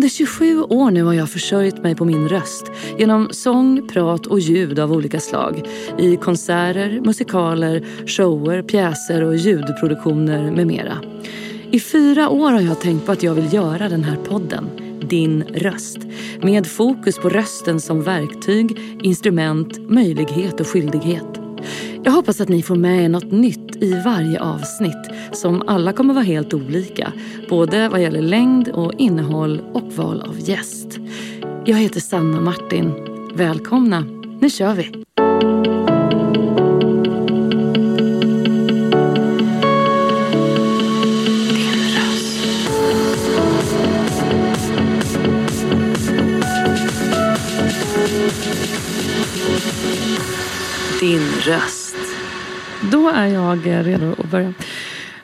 Under 27 år nu har jag försörjt mig på min röst genom sång, prat och ljud av olika slag i konserter, musikaler, shower, pjäser och ljudproduktioner med mera. I fyra år har jag tänkt på att jag vill göra den här podden, Din röst. Med fokus på rösten som verktyg, instrument, möjlighet och skyldighet. Jag hoppas att ni får med er något nytt i varje avsnitt som alla kommer vara helt olika. Både vad gäller längd och innehåll och val av gäst. Jag heter Sanna Martin. Välkomna, nu kör vi! Din röst. Då är jag redo att börja.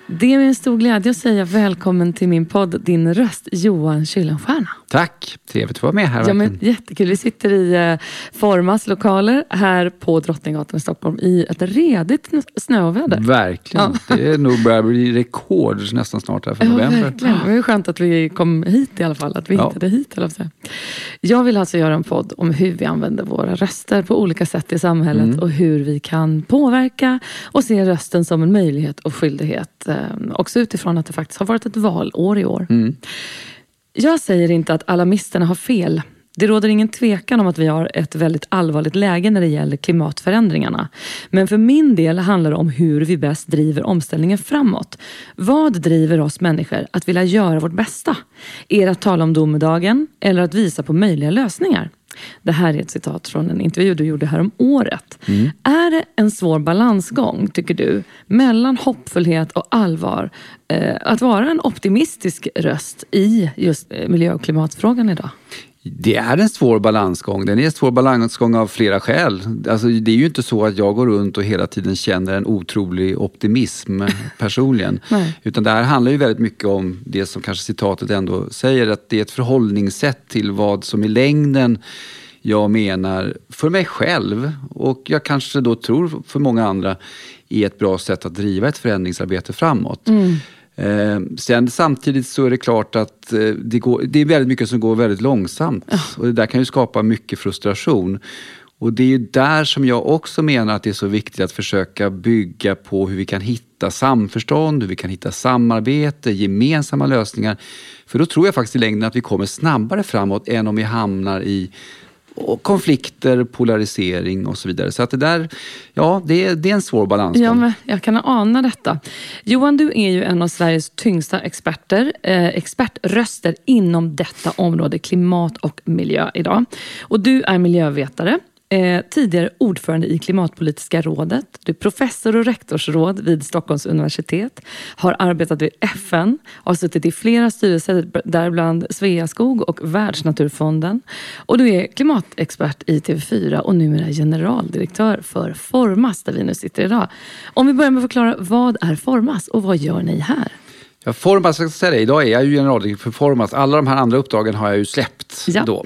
Det är en stor glädje att säga välkommen till min podd Din röst, Johan Kuylenstierna. Tack, trevligt att vara med här. Ja, men, jättekul. Vi sitter i eh, Formas lokaler här på Drottninggatan i Stockholm i ett redigt snöväder. Verkligen. Det är nog börjar bli rekord nästan snart här för Ja, november. verkligen. Det ju skönt att vi kom hit i alla fall. Att vi Ja. hittade hit. Eller så. Jag vill alltså göra en podd om hur vi använder våra röster på olika sätt i samhället Mm. och hur vi kan påverka och se rösten som en möjlighet och skyldighet. Eh, också utifrån att det faktiskt har varit ett valår i år. Mm. Jag säger inte att alarmisterna har fel. Det råder ingen tvekan om att vi har ett väldigt allvarligt läge när det gäller klimatförändringarna. Men för min del handlar det om hur vi bäst driver omställningen framåt. Vad driver oss människor att vilja göra vårt bästa? Är det att tala om domedagen eller att visa på möjliga lösningar? Det här är ett citat från en intervju du gjorde här om året. Är det en svår balansgång, tycker du, mellan hoppfullhet och allvar? Eh, att vara en optimistisk röst i just eh, miljö och klimatfrågan idag? Det är en svår balansgång. Den är en svår balansgång av flera skäl. Alltså, det är ju inte så att jag går runt och hela tiden känner en otrolig optimism personligen. Utan det här handlar ju väldigt mycket om det som kanske citatet ändå säger, att det är ett förhållningssätt till vad som i längden jag menar för mig själv och jag kanske då tror för många andra är ett bra sätt att driva ett förändringsarbete framåt. Eh, sen samtidigt så är det klart att eh, det, går, det är väldigt mycket som går väldigt långsamt och det där kan ju skapa mycket frustration. Och det är ju där som jag också menar att det är så viktigt att försöka bygga på hur vi kan hitta samförstånd, hur vi kan hitta samarbete, gemensamma lösningar. För då tror jag faktiskt i längden att vi kommer snabbare framåt än om vi hamnar i och konflikter, polarisering och så vidare. Så att det där, ja, det är, det är en svår balansgång. Ja, men jag kan ana detta. Johan, du är ju en av Sveriges tyngsta experter, eh, expertröster inom detta område, klimat och miljö idag. Och du är miljövetare, eh, tidigare ordförande i Klimatpolitiska rådet. Du är professor och rektorsråd vid Stockholms universitet, har arbetat vid FN, har suttit i flera styrelser, däribland Sveaskog och Världsnaturfonden. Och du är klimatexpert i TV4 och numera generaldirektör för Formas, där vi nu sitter idag. Om vi börjar med att förklara, vad är Formas och vad gör ni här? Formas, jag säga det, idag är jag ju generaldirektör för Formas. Alla de här andra uppdragen har jag ju släppt Ja. då.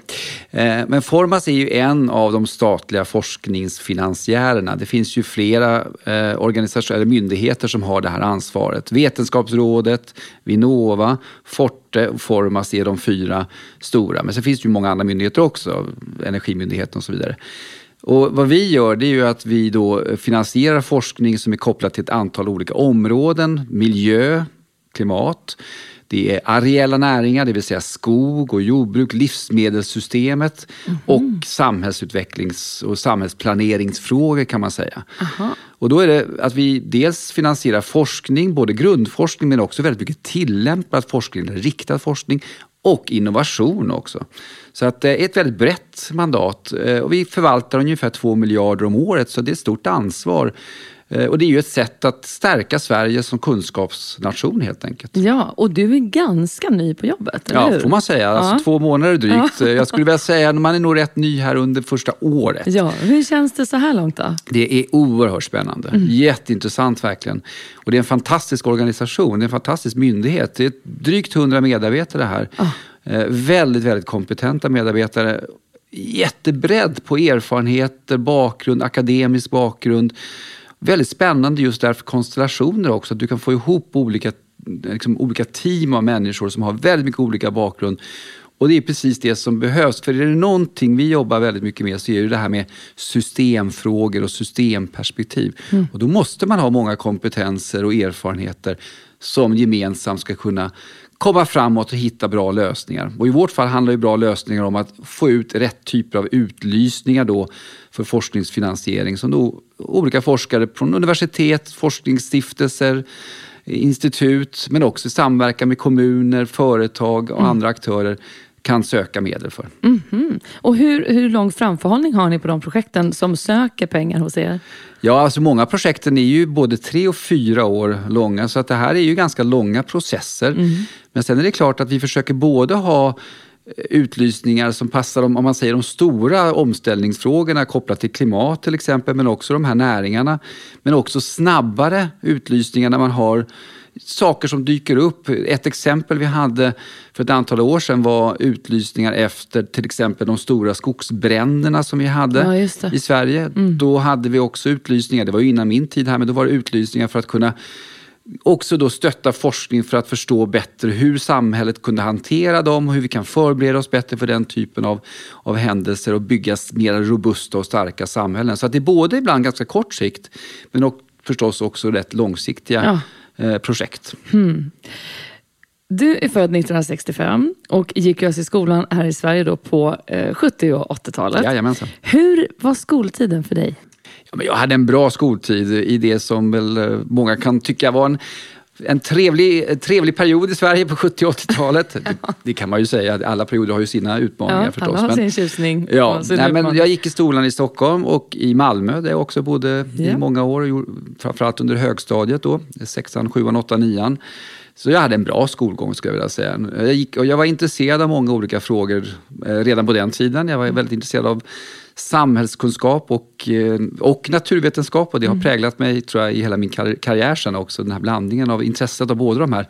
Eh, Men Formas är ju en av de statliga forskningsfinansiärerna. Det finns ju flera eh, organisationer, eller myndigheter som har det här ansvaret. Vetenskapsrådet, Vinnova, Forte och Formas är de fyra stora. Men sen finns det ju många andra myndigheter också, Energimyndigheten och så vidare. Och vad vi gör det är ju att vi då finansierar forskning som är kopplad till ett antal olika områden. Miljö, klimat. Det är areella näringar, det vill säga skog och jordbruk, livsmedelssystemet och samhällsutvecklings och samhällsplaneringsfrågor kan man säga. Och då är det att vi dels finansierar forskning, både grundforskning men också väldigt mycket tillämpad forskning, eller riktad forskning och innovation också. Så att det är ett väldigt brett mandat eh, och vi förvaltar ungefär 2 miljarder om året så det är ett stort ansvar. Eh, Och det är ju ett sätt att stärka Sverige som kunskapsnation helt enkelt. Ja, och du är ganska ny på jobbet, eller Ja, hur? får man säga. Alltså, Ja. Två månader drygt. Jag skulle vilja säga att man är nog rätt ny här under första året. Ja, hur känns det så här långt då? Det är oerhört spännande. Mm. Jätteintressant verkligen. Och det är en fantastisk organisation, det är en fantastisk myndighet. Det är drygt 100 medarbetare här. Ah. Eh, väldigt, väldigt kompetenta medarbetare. Jättebredd på erfarenheter, bakgrund, akademisk bakgrund. Väldigt spännande just därför konstellationer också. Att du kan få ihop olika, liksom, olika team av människor som har väldigt mycket olika bakgrund Och det är precis det som behövs. För är det någonting vi jobbar väldigt mycket med så är det det här med systemfrågor och systemperspektiv. Mm. Och då måste man ha många kompetenser och erfarenheter som gemensamt ska kunna komma framåt och hitta bra lösningar. Och I vårt fall handlar ju bra lösningar om att få ut rätt typer av utlysningar då för forskningsfinansiering som då olika forskare från universitet, forskningsstiftelser, institut men också i samverkan med kommuner, företag och mm. andra aktörer kan söka medel för. Mm -hmm. Och hur, hur lång framförhållning har ni på de projekten som söker pengar hos er? Ja, alltså många projekten är ju både tre och fyra år långa så att det här är ju ganska långa processer. Mm. Men sen är det klart att vi försöker både ha eh, utlysningar som passar om, om man säger de stora omställningsfrågorna kopplat till klimat till exempel, men också de här näringarna. Men också snabbare utlysningar när man har saker som dyker upp. Ett exempel vi hade för ett antal år sedan var utlysningar efter till exempel de stora skogsbränderna som vi hade ja, i Sverige. Mm. Då hade vi också utlysningar, det var ju innan min tid här, men då var det utlysningar för att kunna också då stötta forskning för att förstå bättre hur samhället kunde hantera dem och hur vi kan förbereda oss bättre för den typen av, av händelser och bygga mer robusta och starka samhällen. Så att det är både ibland ganska kort sikt men och, förstås också rätt långsiktiga ja Eh, projekt. Hmm. Du är född 1965 och gick i skolan här i Sverige då på eh, 70 och 80-talet. Jajamensan. Hur var skoltiden för dig? Ja, men jag hade en bra skoltid i det som väl eh, många kan tycka var en en trevlig, trevlig period i Sverige på 70 och 80-talet. Det, det, kan man ju säga, alla perioder har ju sina utmaningar ja, förstås. Alla har sin tjusning. Ja, nej, men jag gick i skolan i Stockholm och i Malmö där jag också bodde yeah. i många år. Framförallt under högstadiet då, sexan, sjuan, åttan, nian. Så jag hade en bra skolgång skulle jag vilja säga. Jag, gick, och jag var intresserad av många olika frågor eh, redan på den tiden. Jag var väldigt intresserad av samhällskunskap och, eh, och naturvetenskap och det har mm. präglat mig tror jag, i hela min karriär sen också. Den här blandningen av intresset av båda de här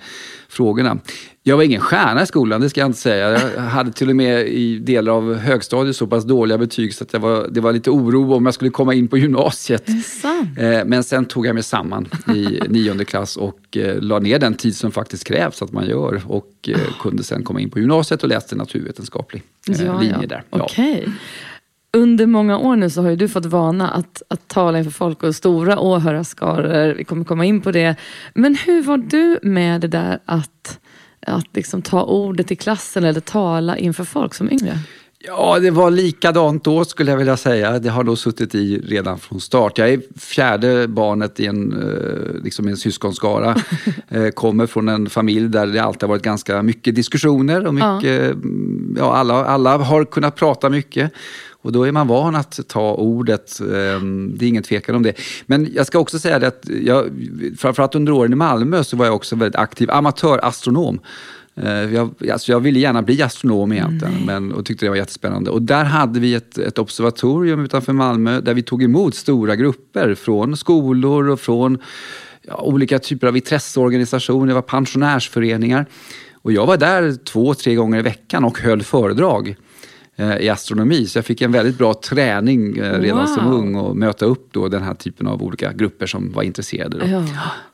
frågorna. Jag var ingen stjärna i skolan, det ska jag inte säga. Jag hade till och med i delar av högstadiet så pass dåliga betyg så att var, det var lite oro om jag skulle komma in på gymnasiet. Eh, men sen tog jag mig samman i nionde klass och eh, la ner den tid som faktiskt krävs att man gör och kunde sen komma in på gymnasiet och läste naturvetenskaplig ja, linje ja. där. Ja. Okay. Under många år nu så har ju du fått vana att, att tala inför folk och stora åhörarskaror. Vi kommer komma in på det. Men hur var du med det där att, att liksom ta ordet i klassen eller tala inför folk som yngre? Ja, det var likadant då skulle jag vilja säga. Det har nog suttit i redan från start. Jag är fjärde barnet i en, eh, liksom en syskonskara. Eh, kommer från en familj där det alltid har varit ganska mycket diskussioner och mycket, ja. Mm, ja alla, alla har kunnat prata mycket. Och då är man van att ta ordet. Ehm, det är ingen tvekan om det. Men jag ska också säga det att jag, framförallt under åren i Malmö så var jag också väldigt aktiv amatörastronom. Eh, jag, alltså jag ville gärna bli astronom egentligen men, och tyckte det var jättespännande. Och där hade vi ett, ett observatorium utanför Malmö där vi tog emot stora grupper från skolor och från ja, olika typer av intresseorganisationer, det var pensionärsföreningar. Och jag var där två, tre gånger i veckan och höll föredrag. Eh, i astronomi. Så jag fick en väldigt bra träning eh, redan wow. som ung och möta upp då den här typen av olika grupper som var intresserade.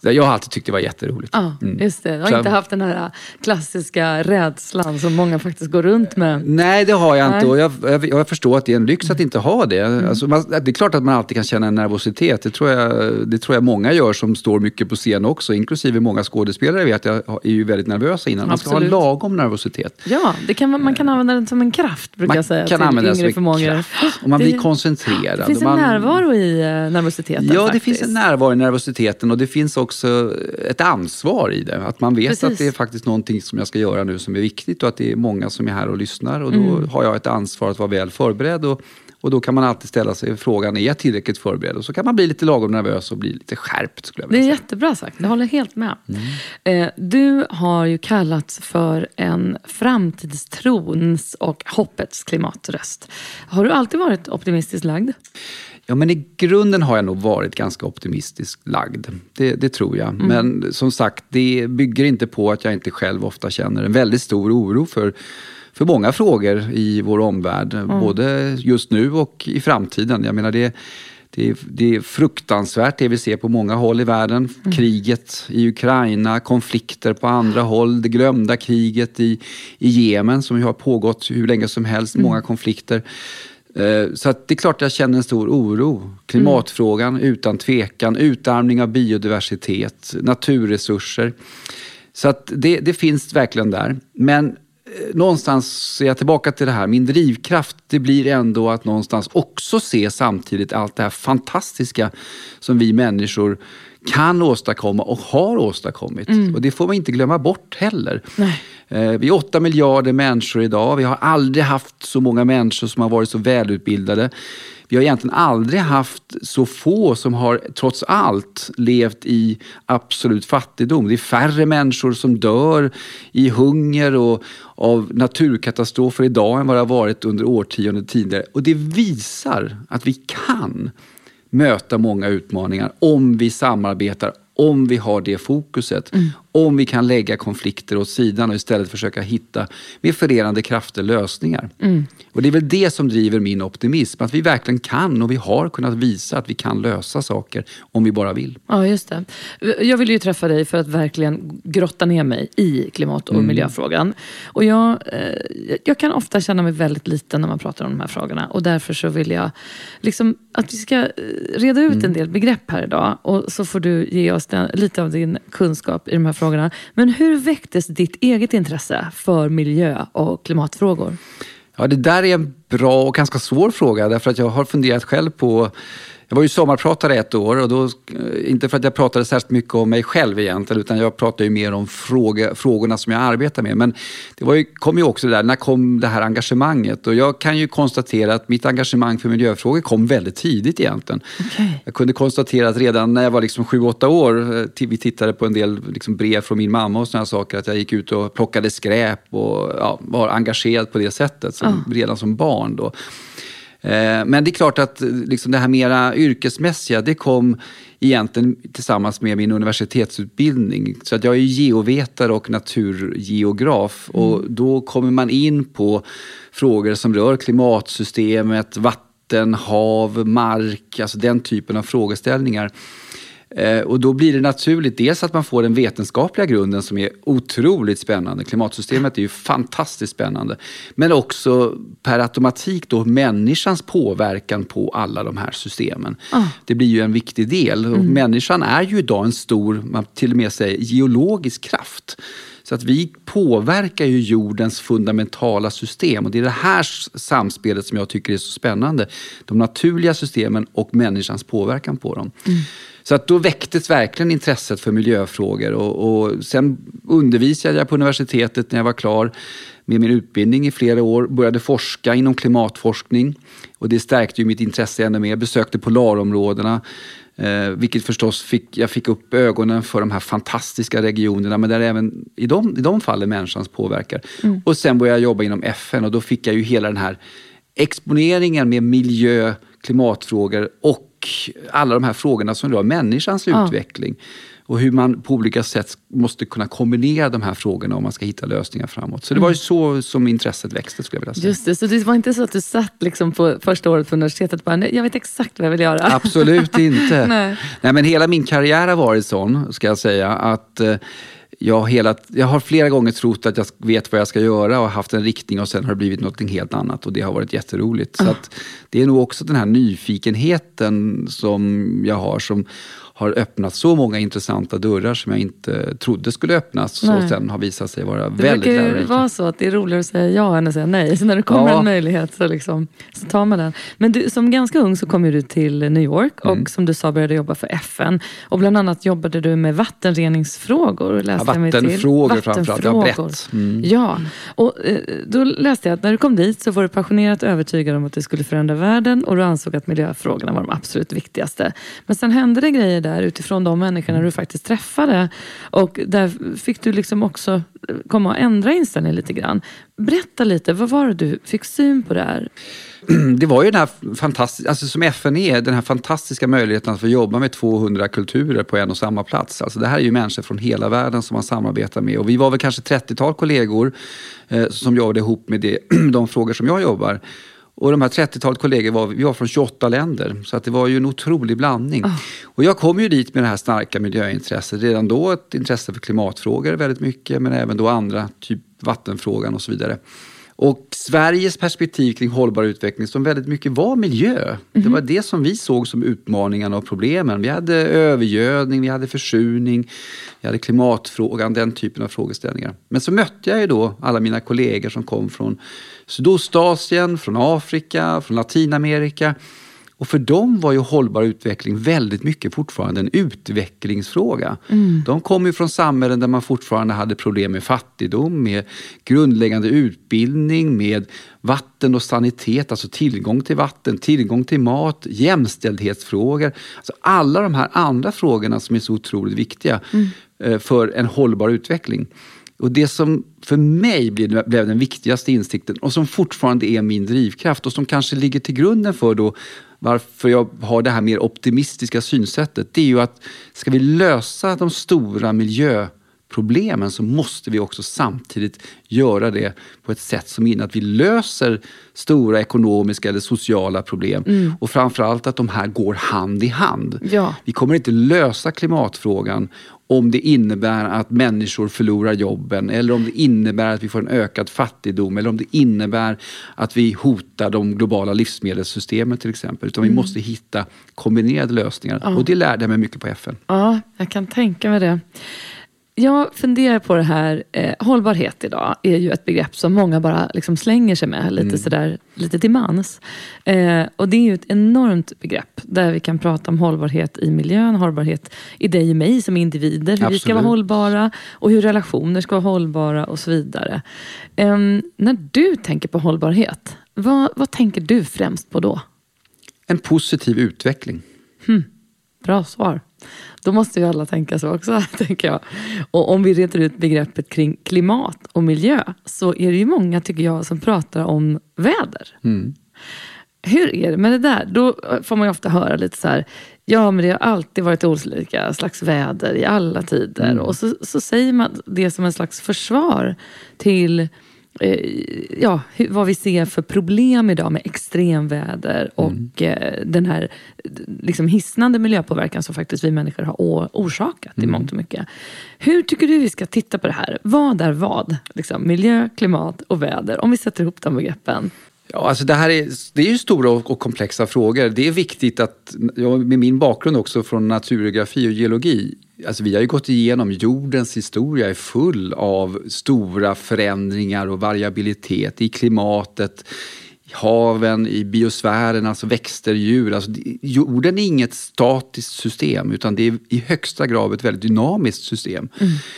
Ja. Jag har alltid tyckt det var jätteroligt. Ja, mm. just det. Du har så, inte haft den här klassiska rädslan som många faktiskt går runt med. Nej, det har jag inte och jag, jag, jag förstår att det är en lyx att inte ha det. Mm. Alltså, man, det är klart att man alltid kan känna en nervositet. Det tror, jag, det tror jag många gör som står mycket på scen också, inklusive många skådespelare vet jag är ju väldigt nervösa innan. Man ska ha lagom nervositet. Ja, det kan, man kan använda den som en kraft man säga. kan som en kraft. Och man det, blir koncentrerad. Det finns en man, närvaro i eh, nervositeten. Ja, faktiskt. det finns en närvaro i nervositeten och det finns också ett ansvar i det. Att man vet Precis. att det är faktiskt någonting som jag ska göra nu som är viktigt och att det är många som är här och lyssnar. Och då mm. har jag ett ansvar att vara väl förberedd. Och, och då kan man alltid ställa sig frågan, är jag tillräckligt förberedd? Och så kan man bli lite lagom nervös och bli lite skärpt. Skulle jag det är säga. jättebra sagt, jag håller helt med. Mm. Eh, du har ju kallats för en framtidstrons och hoppets klimatröst. Har du alltid varit optimistiskt lagd? Ja, men i grunden har jag nog varit ganska optimistiskt lagd. Det, det tror jag. Mm. Men som sagt, det bygger inte på att jag inte själv ofta känner en väldigt stor oro för för många frågor i vår omvärld. Mm. Både just nu och i framtiden. Jag menar det, Det är, det är fruktansvärt det vi ser på många håll i världen. Mm. Kriget i Ukraina, konflikter på andra håll, det glömda kriget i, i Jemen som ju har pågått hur länge som helst, mm. många konflikter. Eh, så det är klart jag känner en stor oro. Klimatfrågan mm. utan tvekan, utarmning av biodiversitet, naturresurser. Så det, det finns verkligen där. Men någonstans är jag tillbaka till det här, min drivkraft det blir ändå att någonstans också se samtidigt allt det här fantastiska som vi människor kan åstadkomma och har åstadkommit. Mm. Och det får man inte glömma bort heller. Nej. Eh, vi är åtta miljarder människor idag. Vi har aldrig haft så många människor som har varit så välutbildade. Vi har egentligen aldrig haft så få som har trots allt levt i absolut fattigdom. Det är färre människor som dör i hunger och av naturkatastrofer idag än vad det har varit under årtionden tidigare. Och det visar att vi kan möta många utmaningar om vi samarbetar, om vi har det fokuset. Mm. Om vi kan lägga konflikter åt sidan och istället försöka hitta med förenande krafter lösningar. Mm. Och det är väl det som driver min optimism, att vi verkligen kan och vi har kunnat visa att vi kan lösa saker om vi bara vill. Ja, just det. Jag vill ju träffa dig för att verkligen grotta ner mig i klimat och mm. miljöfrågan. Och jag, eh, jag kan ofta känna mig väldigt liten när man pratar om de här frågorna och därför så vill jag liksom att vi ska eh, reda ut mm. en del begrepp här idag och så får du ge oss den, lite av din kunskap i de här frågorna frågorna. Men hur väcktes ditt eget intresse för miljö och klimatfrågor? Ja, det där är en bra och ganska svår fråga därför att jag har funderat själv på jag var ju sommarpratare ett år och då, eh, inte för att jag pratade särskilt mycket om mig själv egentligen, utan jag pratade ju mer om fråga, frågorna som jag arbetar med. Men det var ju, kom ju också det där, när kom det här engagemanget? Och jag kan ju konstatera att mitt engagemang för miljöfrågor kom väldigt tidigt egentligen. Okay. Jag kunde konstatera att redan när jag var liksom sju, åtta år, eh, vi tittade på en del liksom brev från min mamma och sådana saker, att jag gick ut och plockade skräp och ja, var engagerad på det sättet, som, oh. redan som barn. Då. Eh, men det är klart att liksom det här mera yrkesmässiga, det kom egentligen tillsammans med min universitetsutbildning. Så att jag är geovetare och naturgeograf mm. och då kommer man in på frågor som rör klimatsystemet, vatten, hav, mark, alltså den typen av frågeställningar. Eh, och då blir det naturligt dels att man får den vetenskapliga grunden som är otroligt spännande. Klimatsystemet är ju fantastiskt spännande. Men också per automatik då människans påverkan på alla de här systemen. Oh. Det blir ju en viktig del. Mm. Människan är ju idag en stor, man till och med säger geologisk kraft. Så att vi påverkar ju jordens fundamentala system och det är det här samspelet som jag tycker är så spännande. De naturliga systemen och människans påverkan på dem. Mm. Så att då väcktes verkligen intresset för miljöfrågor och, och sen undervisade jag på universitetet när jag var klar med min utbildning i flera år, började forska inom klimatforskning och det stärkte ju mitt intresse ännu mer. Besökte polarområdena, eh, vilket förstås fick, jag fick upp ögonen för de här fantastiska regionerna, men där även i de, i de fallen människans påverkar. Mm. Och sen började jag jobba inom FN och då fick jag ju hela den här exponeringen med miljö, klimatfrågor och alla de här frågorna som rör människans ja. utveckling. Och hur man på olika sätt måste kunna kombinera de här frågorna om man ska hitta lösningar framåt. Så det var ju så som intresset växte skulle jag vilja säga. Just det, så det var inte så att du satt liksom på första året på universitetet och bara, jag vet exakt vad jag vill göra. Absolut inte. Nej. Nej. men hela min karriär har varit sån, ska jag säga, att eh, jag, hela, jag har flera gånger trott att jag vet vad jag ska göra och haft en riktning och sen har det blivit något helt annat och det har varit jätteroligt. Så att, det är nog också den här nyfikenheten som jag har som har öppnat så många intressanta dörrar som jag inte trodde skulle öppnas nej. och sen har visat sig vara väldigt lärorika. Det brukar vara så att det är roligare att säga ja än att säga nej. Så när det kommer ja. en möjlighet så, liksom, så tar man den. Men du, som ganska ung så kom du till New York och mm. som du sa började jobba för FN. Och bland annat jobbade du med vattenreningsfrågor. Läste ja, vattenfrågor jag framförallt, ja brett. Mm. Ja, och eh, då läste jag att när du kom dit så var du passionerat övertygad om att du skulle förändra världen och du ansåg att miljöfrågorna var de absolut viktigaste. Men sen hände det grejer där utifrån de människorna du faktiskt träffade. Och där fick du liksom också komma och ändra inställning lite grann. Berätta lite, vad var det du fick syn på där? Det var ju den här fantastiska, alltså som FN är, den här fantastiska möjligheten att få jobba med 200 kulturer på en och samma plats. Alltså det här är ju människor från hela världen som man samarbetar med. Och vi var väl kanske 30-tal kollegor eh, som jobbade ihop med det, de frågor som jag jobbar. Och de här 30-talet kollegor var, vi var från 28 länder, så att det var ju en otrolig blandning. Ah. Och jag kom ju dit med det här starka miljöintresset. Redan då ett intresse för klimatfrågor väldigt mycket, men även då andra, typ vattenfrågan och så vidare. Och Sveriges perspektiv kring hållbar utveckling som väldigt mycket var miljö. Det var det som vi såg som utmaningarna och problemen. Vi hade övergödning, vi hade försurning, vi hade klimatfrågan, den typen av frågeställningar. Men så mötte jag ju då alla mina kollegor som kom från Sydostasien, från Afrika, från Latinamerika. Och för dem var ju hållbar utveckling väldigt mycket fortfarande en utvecklingsfråga. De kom ju från samhällen där man fortfarande hade problem med fattigdom, med grundläggande utbildning, med vatten och sanitet, alltså tillgång till vatten, tillgång till mat, jämställdhetsfrågor. Alltså alla de här andra frågorna som är så otroligt viktiga eh, för en hållbar utveckling. Och det som för mig blev, blev den viktigaste insikten och som fortfarande är min drivkraft och som kanske ligger till grunden för då varför jag har det här mer optimistiska synsättet, det är ju att ska vi lösa de stora miljöproblemen så måste vi också samtidigt göra det på ett sätt som innebär att vi löser stora ekonomiska eller sociala problem. Och framförallt att de här går hand i hand. Ja. Vi kommer inte lösa klimatfrågan om det innebär att människor förlorar jobben eller om det innebär att vi får en ökad fattigdom eller om det innebär att vi hotar de globala livsmedelssystemen till exempel. Utan vi måste hitta kombinerade lösningar. Och det lärde jag mig mycket på FN. Ja, jag kan tänka mig det. Jag funderar på det här, eh, hållbarhet idag är ju ett begrepp som många bara liksom slänger sig med lite Mm. sådär, lite till mans. Eh, och det är ju ett enormt begrepp där vi kan prata om hållbarhet i miljön, hållbarhet i dig och mig som individer, hur vi ska vara hållbara och hur relationer ska vara hållbara och så vidare. Eh, när du tänker på hållbarhet, vad, vad tänker du främst på då? En positiv utveckling. Bra svar. Då måste ju alla tänka så också, tänker jag. Och om vi reder ut begreppet kring klimat och miljö så är det ju många, tycker jag, som pratar om väder. Hur är det med det där? Då får man ju ofta höra lite så här, ja men det har alltid varit olika slags väder i alla tider. Och så, så säger man det som en slags försvar till ja, hur, vad vi ser för problem idag med extremväder och eh, den här liksom hisnande miljöpåverkan som faktiskt vi människor har orsakat i mångt och mycket. Hur tycker du vi ska titta på det här? Vad är vad? Liksom, miljö, klimat och väder. Om vi sätter ihop de begreppen. Ja, alltså det här är, det är ju stora och komplexa frågor. Det är viktigt att, ja, med min bakgrund också från naturgeografi och geologi, alltså vi har ju gått igenom jordens historia är full av stora förändringar och variabilitet i klimatet, haven, i biosfären, alltså växter, djur. Alltså, jorden är inget statiskt system utan det är i högsta grad ett väldigt dynamiskt system.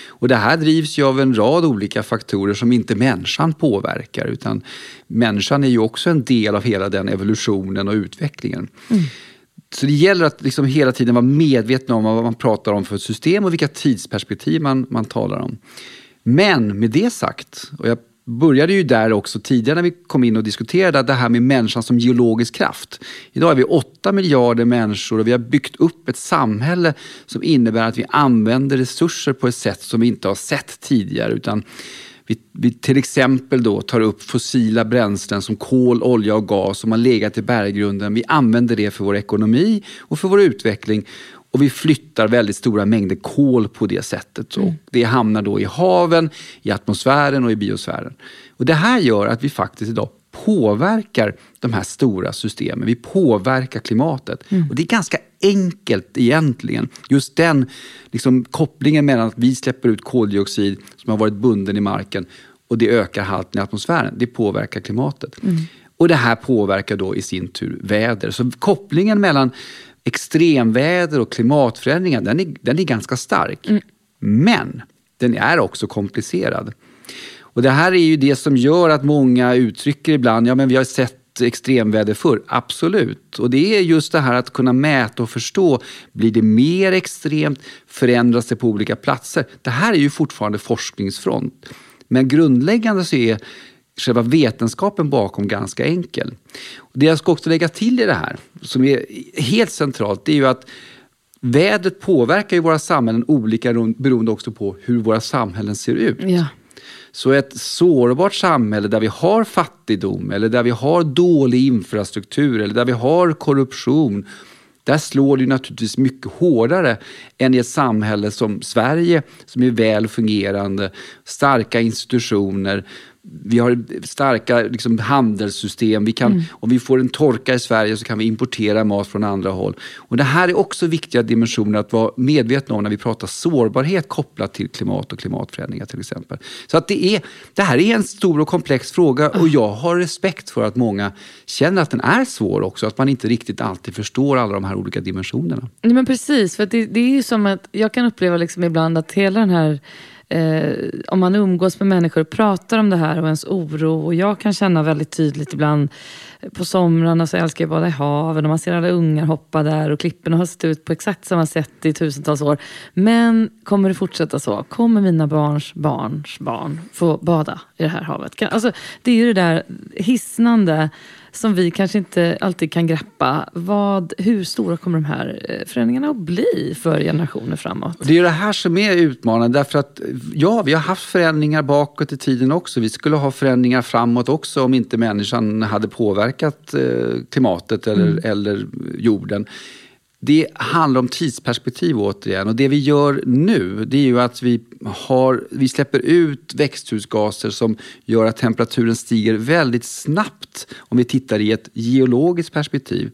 Och det här drivs ju av en rad olika faktorer som inte människan påverkar utan människan är ju också en del av hela den evolutionen och utvecklingen. Så det gäller att liksom hela tiden vara medveten om vad man pratar om för ett system och vilka tidsperspektiv man, man talar om. Men med det sagt, och jag började ju där också tidigare när vi kom in och diskuterade det här med människan som geologisk kraft. Idag är vi 8 miljarder människor och vi har byggt upp ett samhälle som innebär att vi använder resurser på ett sätt som vi inte har sett tidigare. utan vi, vi till exempel då tar upp fossila bränslen som kol, olja och gas som har legat i berggrunden. Vi använder det för vår ekonomi och för vår utveckling. Och vi flyttar väldigt stora mängder kol på det sättet. Och det hamnar då i haven, i atmosfären och i biosfären. Och det här gör att vi faktiskt idag påverkar de här stora systemen. Vi påverkar klimatet. Och det är ganska enkelt egentligen. Just den liksom, kopplingen mellan att vi släpper ut koldioxid som har varit bunden i marken och det ökar halten i atmosfären. Det påverkar klimatet. Och det här påverkar då i sin tur väder. Så kopplingen mellan extremväder och klimatförändringar, den är, den är ganska stark. Men den är också komplicerad. Och det här är ju det som gör att många uttrycker ibland, ja men vi har sett extremväder förr. Absolut. Och det är just det här att kunna mäta och förstå. Blir det mer extremt? Förändras det på olika platser? Det här är ju fortfarande forskningsfront. Men grundläggande så är själva vetenskapen bakom ganska enkel. Det jag ska också lägga till i det här, som är helt centralt, det är ju att vädret påverkar ju våra samhällen olika beroende också på hur våra samhällen ser ut. Ja. Så ett sårbart samhälle där vi har fattigdom eller där vi har dålig infrastruktur eller där vi har korruption där slår det naturligtvis mycket hårdare än i ett samhälle som Sverige som är väl fungerande, starka institutioner, vi har starka liksom, handelssystem. Vi kan, mm. Om vi får en torka i Sverige så kan vi importera mat från andra håll. Och Det här är också viktiga dimensioner att vara medvetna om när vi pratar sårbarhet kopplat till klimat och klimatförändringar till exempel. Så att det, är, det här är en stor och komplex fråga och jag har respekt för att många känner att den är svår också. Att man inte riktigt alltid förstår alla de här olika dimensionerna. Nej, men precis, för det, det är ju som att jag kan uppleva liksom ibland att hela den här eh, om man umgås med människor och pratar om det här och ens oro. Och jag kan känna väldigt tydligt ibland eh, på somrarna så älskar jag att bada i haven och man ser alla ungar hoppa där och klipporna har sett ut på exakt samma sätt i tusentals år. Men kommer det fortsätta så? Kommer mina barns barns barn få bada i det här havet? Alltså, det är ju det där hisnande som vi kanske inte alltid kan greppa. Vad, hur stora kommer de här eh, förändringarna att bli för generationer framåt? Det är det här som är utmanande. Därför att, ja, vi har haft förändringar bakåt i tiden också. Vi skulle ha förändringar framåt också om inte människan hade påverkat eh, klimatet eller, mm. eller jorden. Det handlar om tidsperspektiv återigen. Och det vi gör nu, det är ju att vi, har, vi släpper ut växthusgaser som gör att temperaturen stiger väldigt snabbt om vi tittar i ett geologiskt perspektiv.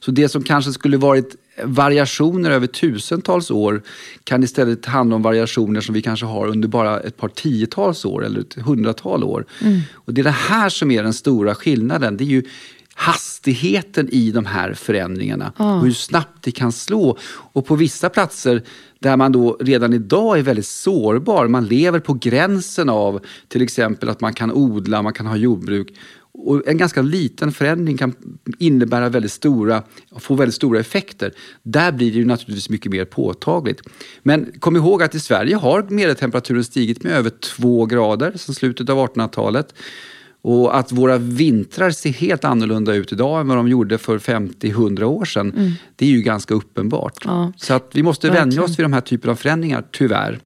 Så det som kanske skulle varit variationer över tusentals år kan istället handla om variationer som vi kanske har under bara ett par tiotals år eller ett hundratal år. Mm. Och det är det här som är den stora skillnaden. Det är ju hastigheten i de här förändringarna ah. och hur snabbt det kan slå. Och på vissa platser där man då redan idag är väldigt sårbar, man lever på gränsen av till exempel att man kan odla, man kan ha jordbruk. Och en ganska liten förändring kan innebära väldigt stora, få väldigt stora effekter. Där blir det ju naturligtvis mycket mer påtagligt. Men kom ihåg att i Sverige har medeltemperaturen stigit med över två grader sedan slutet av 1800-talet. Och att våra vintrar ser helt annorlunda ut idag än vad de gjorde för 50-100 år sedan, mm. det är ju ganska uppenbart. Ja. Så att vi måste Verkligen. vänja oss vid de här typerna av förändringar, tyvärr.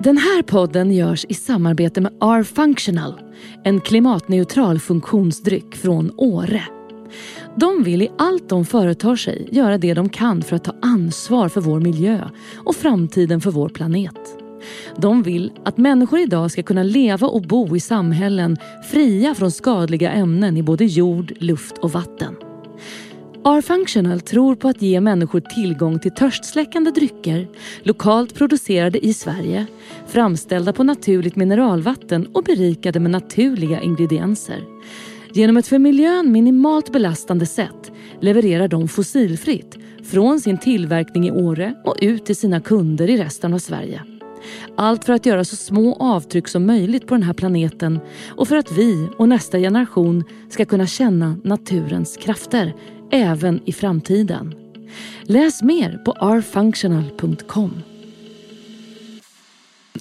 Den här podden görs i samarbete med R-Functional, en klimatneutral funktionsdryck från Åre. De vill i allt de företar sig göra det de kan för att ta ansvar för vår miljö och framtiden för vår planet. De vill att människor idag ska kunna leva och bo i samhällen fria från skadliga ämnen i både jord, luft och vatten. R-Functional tror på att ge människor tillgång till törstsläckande drycker lokalt producerade i Sverige, framställda på naturligt mineralvatten och berikade med naturliga ingredienser. Genom ett för miljön minimalt belastande sätt levererar de fossilfritt från sin tillverkning i Åre och ut till sina kunder i resten av Sverige. Allt för att göra så små avtryck som möjligt på den här planeten och för att vi och nästa generation ska kunna känna naturens krafter även i framtiden. Läs mer på rfunctional.com.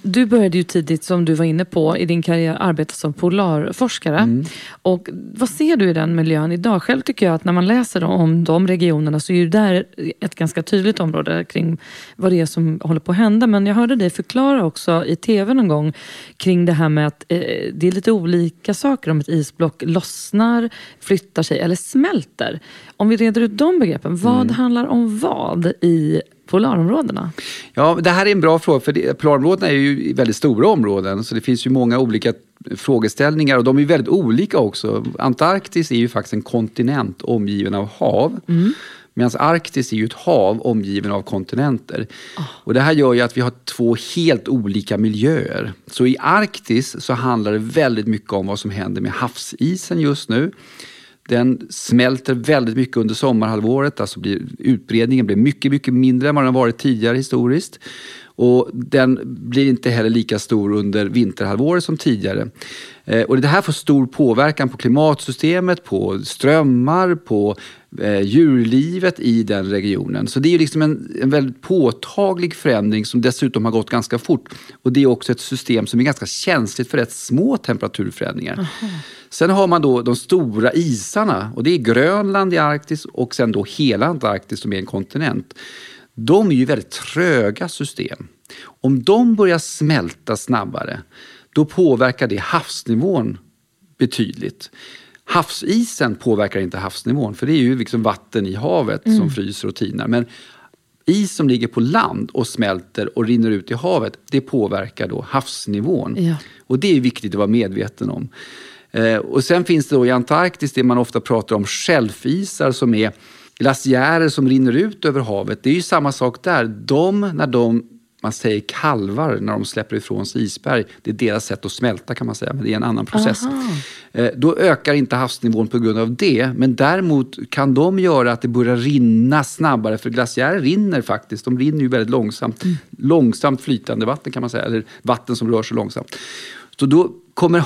Du började ju tidigt, som du var inne på, i din karriär arbeta som polarforskare. Mm. Och vad ser du i den miljön idag? Själv tycker jag att när man läser om de regionerna så är det där ett ganska tydligt område kring vad det är som håller på att hända. Men jag hörde dig förklara också i TV någon gång kring det här med att eh, det är lite olika saker om ett isblock lossnar, flyttar sig eller smälter. Om vi reder ut de begreppen, vad mm. handlar om vad i polarområdena? Ja, det här är en bra fråga, för polarområdena är ju väldigt stora områden, så det finns ju många olika frågeställningar och de är väldigt olika också. Antarktis är ju faktiskt en kontinent omgiven av hav. Mm. Medan Arktis är ju ett hav omgiven av kontinenter. Oh. Och det här gör ju att vi har två helt olika miljöer. Så i Arktis så handlar det väldigt mycket om vad som händer med havsisen just nu. Den smälter väldigt mycket under sommarhalvåret, alltså blir, utbredningen blir mycket, mycket mindre än vad den varit tidigare historiskt. Och den blir inte heller lika stor under vinterhalvåret som tidigare. Eh, och det här får stor påverkan på klimatsystemet, på strömmar, på eh, djurlivet i den regionen. Så det är liksom en, en väldigt påtaglig förändring som dessutom har gått ganska fort. Och det är också ett system som är ganska känsligt för rätt små temperaturförändringar. Aha. Sen har man då de stora isarna och det är Grönland i Arktis och sen då hela Antarktis som är en kontinent. De är ju väldigt tröga system. Om de börjar smälta snabbare, då påverkar det havsnivån betydligt. Havsisen påverkar inte havsnivån, för det är ju liksom vatten i havet mm. som fryser och tinar. Men is som ligger på land och smälter och rinner ut i havet, det påverkar då havsnivån. Ja. Och det är viktigt att vara medveten om. Eh, och sen finns det då i Antarktis det man ofta pratar om shelfisar som är glaciärer som rinner ut över havet. Det är ju samma sak där. De, när de man säger kalvar när de släpper ifrån sig isberg. Det är deras sätt att smälta kan man säga, men det är en annan process. Eh, då ökar inte havsnivån på grund av det, men däremot kan de göra att det börjar rinna snabbare, för glaciärer rinner faktiskt. De rinner ju väldigt långsamt. Mm. Långsamt flytande vatten kan man säga, eller vatten som rör sig långsamt. Så då kommer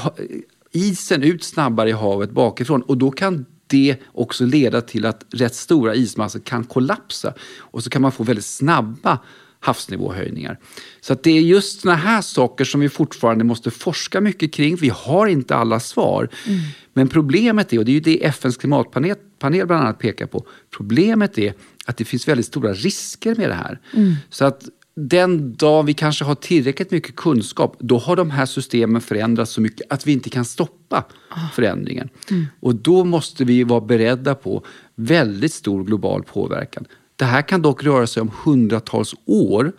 isen ut snabbare i havet bakifrån och då kan det också leda till att rätt stora ismassor kan kollapsa och så kan man få väldigt snabba havsnivåhöjningar. Så att det är just såna här saker som vi fortfarande måste forska mycket kring. Vi har inte alla svar. Mm. Men problemet är, och det är ju det FNs klimatpanel panel bland annat pekar på, problemet är att det finns väldigt stora risker med det här. Mm. Så att den dag vi kanske har tillräckligt mycket kunskap, då har de här systemen förändrats så mycket att vi inte kan stoppa ah. förändringen. Mm. Och då måste vi vara beredda på väldigt stor global påverkan. Det här kan dock röra sig om hundratals år.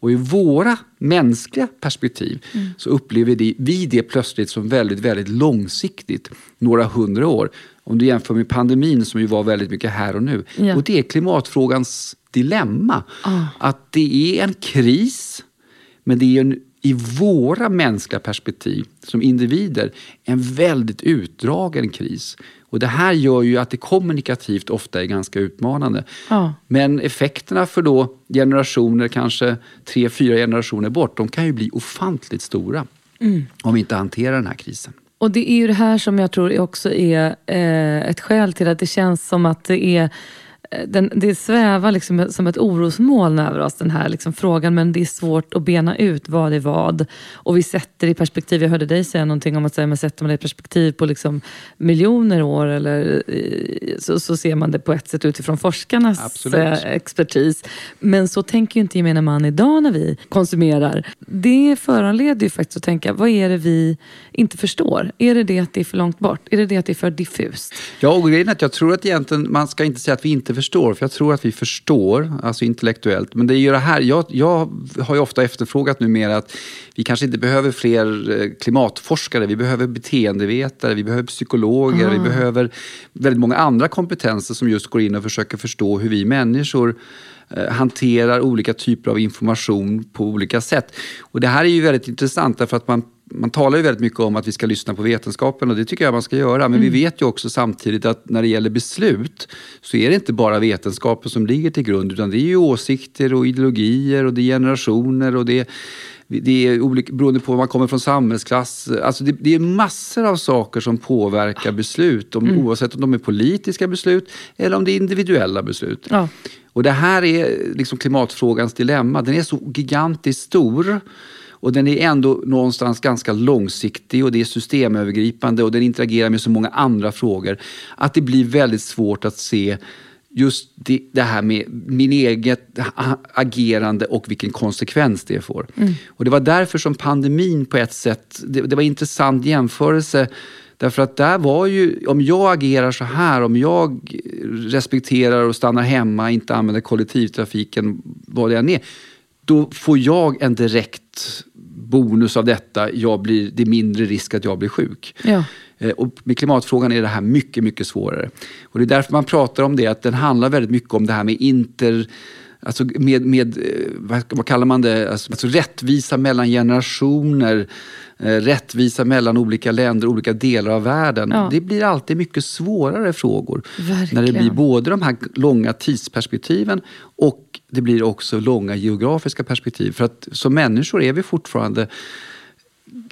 Och i våra mänskliga perspektiv mm. så upplever vi det plötsligt som väldigt, väldigt långsiktigt, några hundra år. Om du jämför med pandemin som ju var väldigt mycket här och nu. Ja. Och det är klimatfrågans dilemma. Oh. Att det är en kris, men det är en, i våra mänskliga perspektiv som individer en väldigt utdragen kris. Och det här gör ju att det kommunikativt ofta är ganska utmanande. Ja. Men effekterna för då generationer, kanske tre, fyra generationer bort, de kan ju bli ofantligt stora. Mm. Om vi inte hanterar den här krisen. Och det är ju det här som jag tror också är eh, ett skäl till att det känns som att det är den, det svävar liksom som ett orosmoln över oss, den här liksom frågan. Men det är svårt att bena ut vad är vad. Och vi sätter i perspektiv, jag hörde dig säga någonting om att säga, man sätter man det i perspektiv på liksom miljoner år eller, så, så ser man det på ett sätt utifrån forskarnas Absolut. Eh, expertis. Men så tänker ju inte gemene man idag när vi konsumerar. Det föranleder ju faktiskt att tänka, vad är det vi inte förstår? Är det det att det är för långt bort? Är det det att det är för diffust? Ja, och grejen är att jag tror att egentligen man ska inte säga att vi inte förstår, för jag tror att vi förstår, alltså intellektuellt. Men det är ju det här, jag, jag har ju ofta efterfrågat numera att vi kanske inte behöver fler eh, klimatforskare, vi behöver beteendevetare, vi behöver psykologer, mm. vi behöver väldigt många andra kompetenser som just går in och försöker förstå hur vi människor eh, hanterar olika typer av information på olika sätt. Och det här är ju väldigt intressant därför att man man talar ju väldigt mycket om att vi ska lyssna på vetenskapen och det tycker jag man ska göra. Men mm. vi vet ju också samtidigt att när det gäller beslut så är det inte bara vetenskapen som ligger till grund utan det är ju åsikter och ideologier och det är generationer och det är det är olika, beroende på var man kommer från samhällsklass. Alltså det, det är massor av saker som påverkar beslut. Om, mm. Oavsett om de är politiska beslut eller om det är individuella beslut. Ja. Och det här är liksom klimatfrågans dilemma. Den är så gigantiskt stor. Och den är ändå någonstans ganska långsiktig och det är systemövergripande och den interagerar med så många andra frågor. Att det blir väldigt svårt att se just det, det här med min eget agerande och vilken konsekvens det får. Mm. Och det var därför som pandemin på ett sätt, det, det var en intressant jämförelse Därför att där var ju, om jag agerar så här, om jag respekterar och stannar hemma, inte använder kollektivtrafiken, vad det än är, då får jag en direkt bonus av detta. Jag blir, det är mindre risk att jag blir sjuk. Ja. Eh, och med klimatfrågan är det här mycket, mycket svårare. Och det är därför man pratar om det, att den handlar väldigt mycket om det här med inter Alltså med, med eh, vad kallar man det, alltså, alltså rättvisa mellan generationer, eh, rättvisa mellan olika länder, olika delar av världen. Ja. Det blir alltid mycket svårare frågor. Verkligen. När det blir både de här långa tidsperspektiven och det blir också långa geografiska perspektiv. För att som människor är vi fortfarande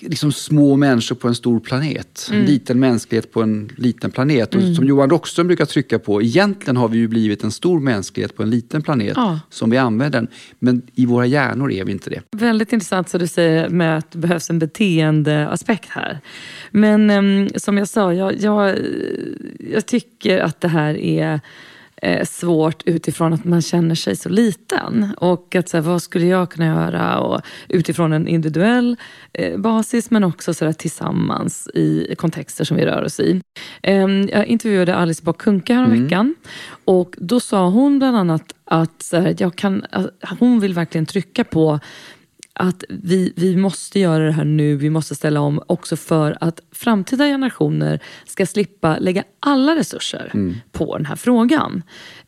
liksom små människor på en stor planet. Mm. En liten mänsklighet på en liten planet. Och mm. Som Johan Rockström brukar trycka på, egentligen har vi ju blivit en stor mänsklighet på en liten planet ja. som vi använder den. Men i våra hjärnor är vi inte det. Väldigt intressant så du säger med att det behövs en beteendeaspekt här. Men um, som jag sa, jag, jag, jag tycker att det här är svårt utifrån att man känner sig så liten. Och att så här, vad skulle jag kunna göra? Och utifrån en individuell eh, basis men också så där, tillsammans i kontexter som vi rör oss i. Eh, jag intervjuade Alice Bah Kuhnke häromveckan mm. och då sa hon bland annat att här, jag kan, hon vill verkligen trycka på att vi, vi måste göra det här nu, vi måste ställa om också för att framtida generationer ska slippa lägga alla resurser mm. på den här frågan.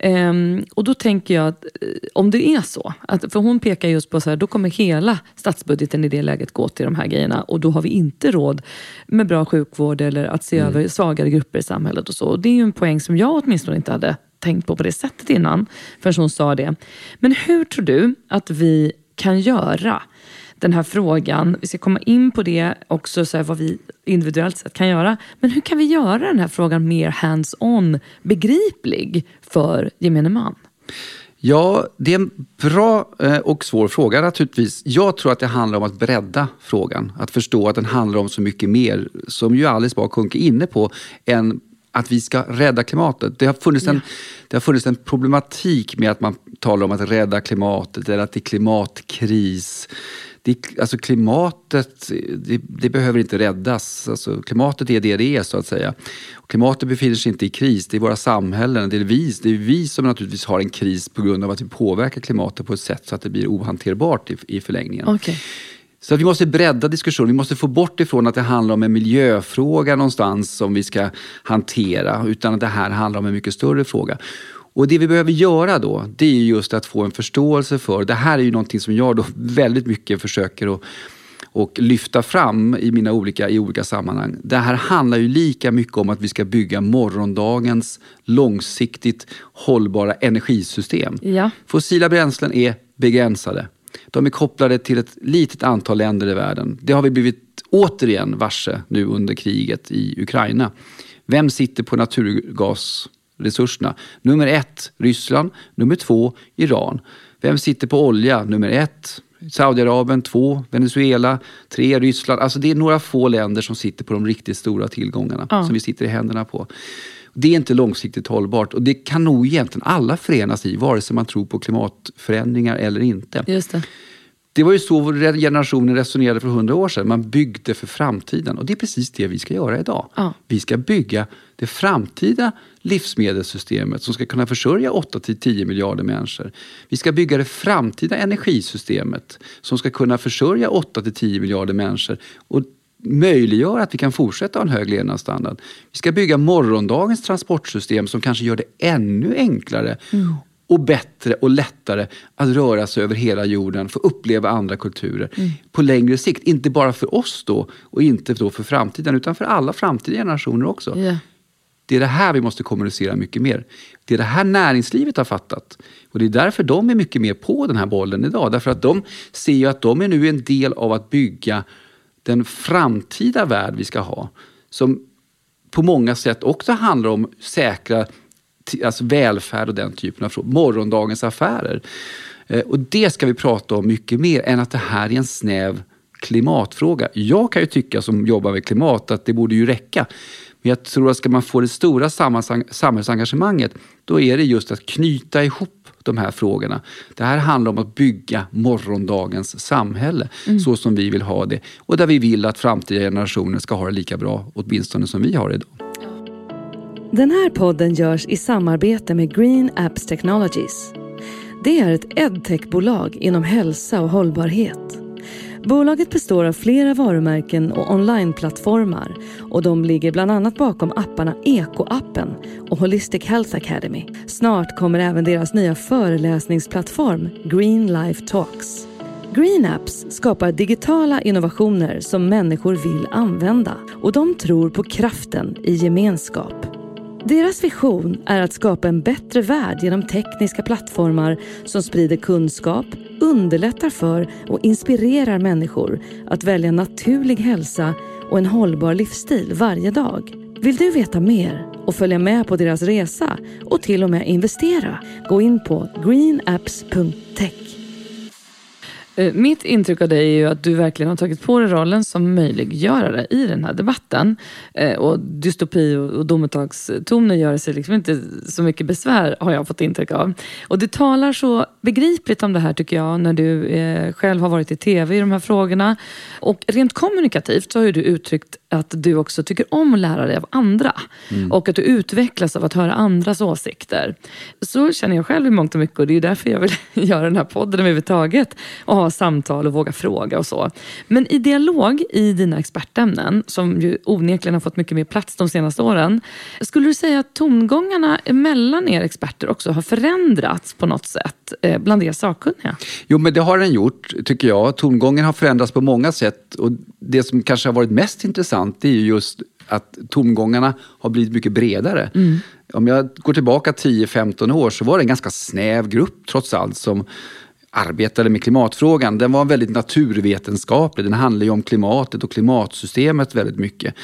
Um, och då tänker jag att eh, om det är så, att, för hon pekar just på så här, då kommer hela statsbudgeten i det läget gå till de här grejerna och då har vi inte råd med bra sjukvård eller att se mm. över svagare grupper i samhället och så. Och det är ju en poäng som jag åtminstone inte hade tänkt på på det sättet innan, förrän hon sa det. Men hur tror du att vi kan göra den här frågan. Vi ska komma in på det också, så här, vad vi individuellt sett kan göra. Men hur kan vi göra den här frågan mer hands-on begriplig för gemene man? Ja, det är en bra eh, och svår fråga naturligtvis. Jag tror att det handlar om att bredda frågan. Att förstå att den handlar om så mycket mer, som ju Alice Bah Kuhnke är inne på, än att vi ska rädda klimatet. Det har, funnits en, det har funnits en problematik med att man talar om att rädda klimatet eller att det är klimatkris det, alltså klimatet, det, det, behöver inte räddas. Alltså klimatet är det det är så att säga. Och klimatet befinner sig inte i kris, det är våra samhällen. Det är, vi, det är vi som naturligtvis har en kris på grund av att vi påverkar klimatet på ett sätt så att det blir ohanterbart i, i förlängningen. Okay. Så vi måste bredda diskussionen. Vi måste få bort ifrån att det handlar om en miljöfråga någonstans som vi ska hantera. Utan att det här handlar om en mycket större fråga. Och det vi behöver göra då, det är just att få en förståelse för, det här är ju någonting som jag då väldigt mycket försöker att och lyfta fram i mina olika, i olika sammanhang. Det här handlar ju lika mycket om att vi ska bygga morgondagens långsiktigt hållbara energisystem. Ja. Fossila bränslen är begränsade. De är kopplade till ett litet antal länder i världen. Det har vi blivit återigen varse nu under kriget i Ukraina. Vem sitter på naturgas resurserna. Nummer ett, Ryssland. Nummer två, Iran. Vem sitter på olja? Nummer ett, Saudiarabien. Två, Venezuela. Tre, Ryssland. Alltså det är några få länder som sitter på de riktigt stora tillgångarna ja. som vi sitter i händerna på. Det är inte långsiktigt hållbart och det kan nog egentligen alla förenas i, vare sig man tror på klimatförändringar eller inte. Just det. Det var ju så vår generation resonerade för hundra år sedan. Man byggde för framtiden. Och det är precis det vi ska göra idag. Ja. Vi ska bygga det framtida livsmedelssystemet som ska kunna försörja 8-10 miljarder människor. Vi ska bygga det framtida energisystemet som ska kunna försörja 8-10 miljarder människor och möjliggöra att vi kan fortsätta ha en hög levnadsstandard. Vi ska bygga morgondagens transportsystem som kanske gör det ännu enklare mm och bättre och lättare att röra sig över hela jorden, få uppleva andra kulturer mm. på längre sikt. Inte bara för oss då och inte då för framtiden utan för alla framtida generationer också. Yeah. Det är det här vi måste kommunicera mycket mer. Det är det här näringslivet har fattat. Och det är därför de är mycket mer på den här bollen idag. Därför att de ser ju att de är nu en del av att bygga den framtida värld vi ska ha. Som på många sätt också handlar om säkra alltså välfärd och den typen av frågor. Morgondagens affärer. Eh, och det ska vi prata om mycket mer än att det här är en snäv klimatfråga. Jag kan ju tycka som jobbar med klimat att det borde ju räcka. Men jag tror att ska man få det stora samhällsengagemanget då är det just att knyta ihop de här frågorna. Det här handlar om att bygga morgondagens samhälle mm. så som vi vill ha det och där vi vill att framtida generationer ska ha det lika bra åtminstone som vi har det idag. Den här podden görs i samarbete med Green Apps Technologies. Det är ett edtech-bolag inom hälsa och hållbarhet. Bolaget består av flera varumärken och onlineplattformar och de ligger bland annat bakom apparna Eko-appen och Holistic Health Academy. Snart kommer även deras nya föreläsningsplattform Green Life Talks. Green Apps skapar digitala innovationer som människor vill använda och de tror på kraften i gemenskap. Deras vision är att skapa en bättre värld genom tekniska plattformar som sprider kunskap, underlättar för och inspirerar människor att välja naturlig hälsa och en hållbar livsstil varje dag. Vill du veta mer och följa med på deras resa och till och med investera? Gå in på greenapps.tech. Eh, mitt intryck av dig är ju att du verkligen har tagit på dig rollen som möjliggörare i den här debatten. Eh, och dystopi och domedagstoner gör sig liksom inte så mycket besvär, har jag fått intryck av. Och du talar så begripligt om det här tycker jag, när du eh, själv har varit i TV i de här frågorna. Och rent kommunikativt så har ju du uttryckt att du också tycker om att lära dig av andra. Mm. Och att du utvecklas av att höra andras åsikter. Så känner jag själv i mångt och mycket och det är därför jag vill göra den här podden överhuvudtaget. Och ha samtal och våga fråga och så. Men i dialog i dina expertämnen, som ju onekligen har fått mycket mer plats de senaste åren. Skulle du säga att tongångarna mellan er experter också har förändrats på något sätt eh, bland er sakkunniga? Jo, men det har den gjort, tycker jag. Tongången har förändrats på många sätt. Och det som kanske har varit mest intressant är ju just att tongångarna har blivit mycket bredare. Mm. Om jag går tillbaka 10-15 år så var det en ganska snäv grupp trots allt som arbetade med klimatfrågan. Den var väldigt naturvetenskaplig. Den handlade ju om klimatet och klimatsystemet väldigt mycket.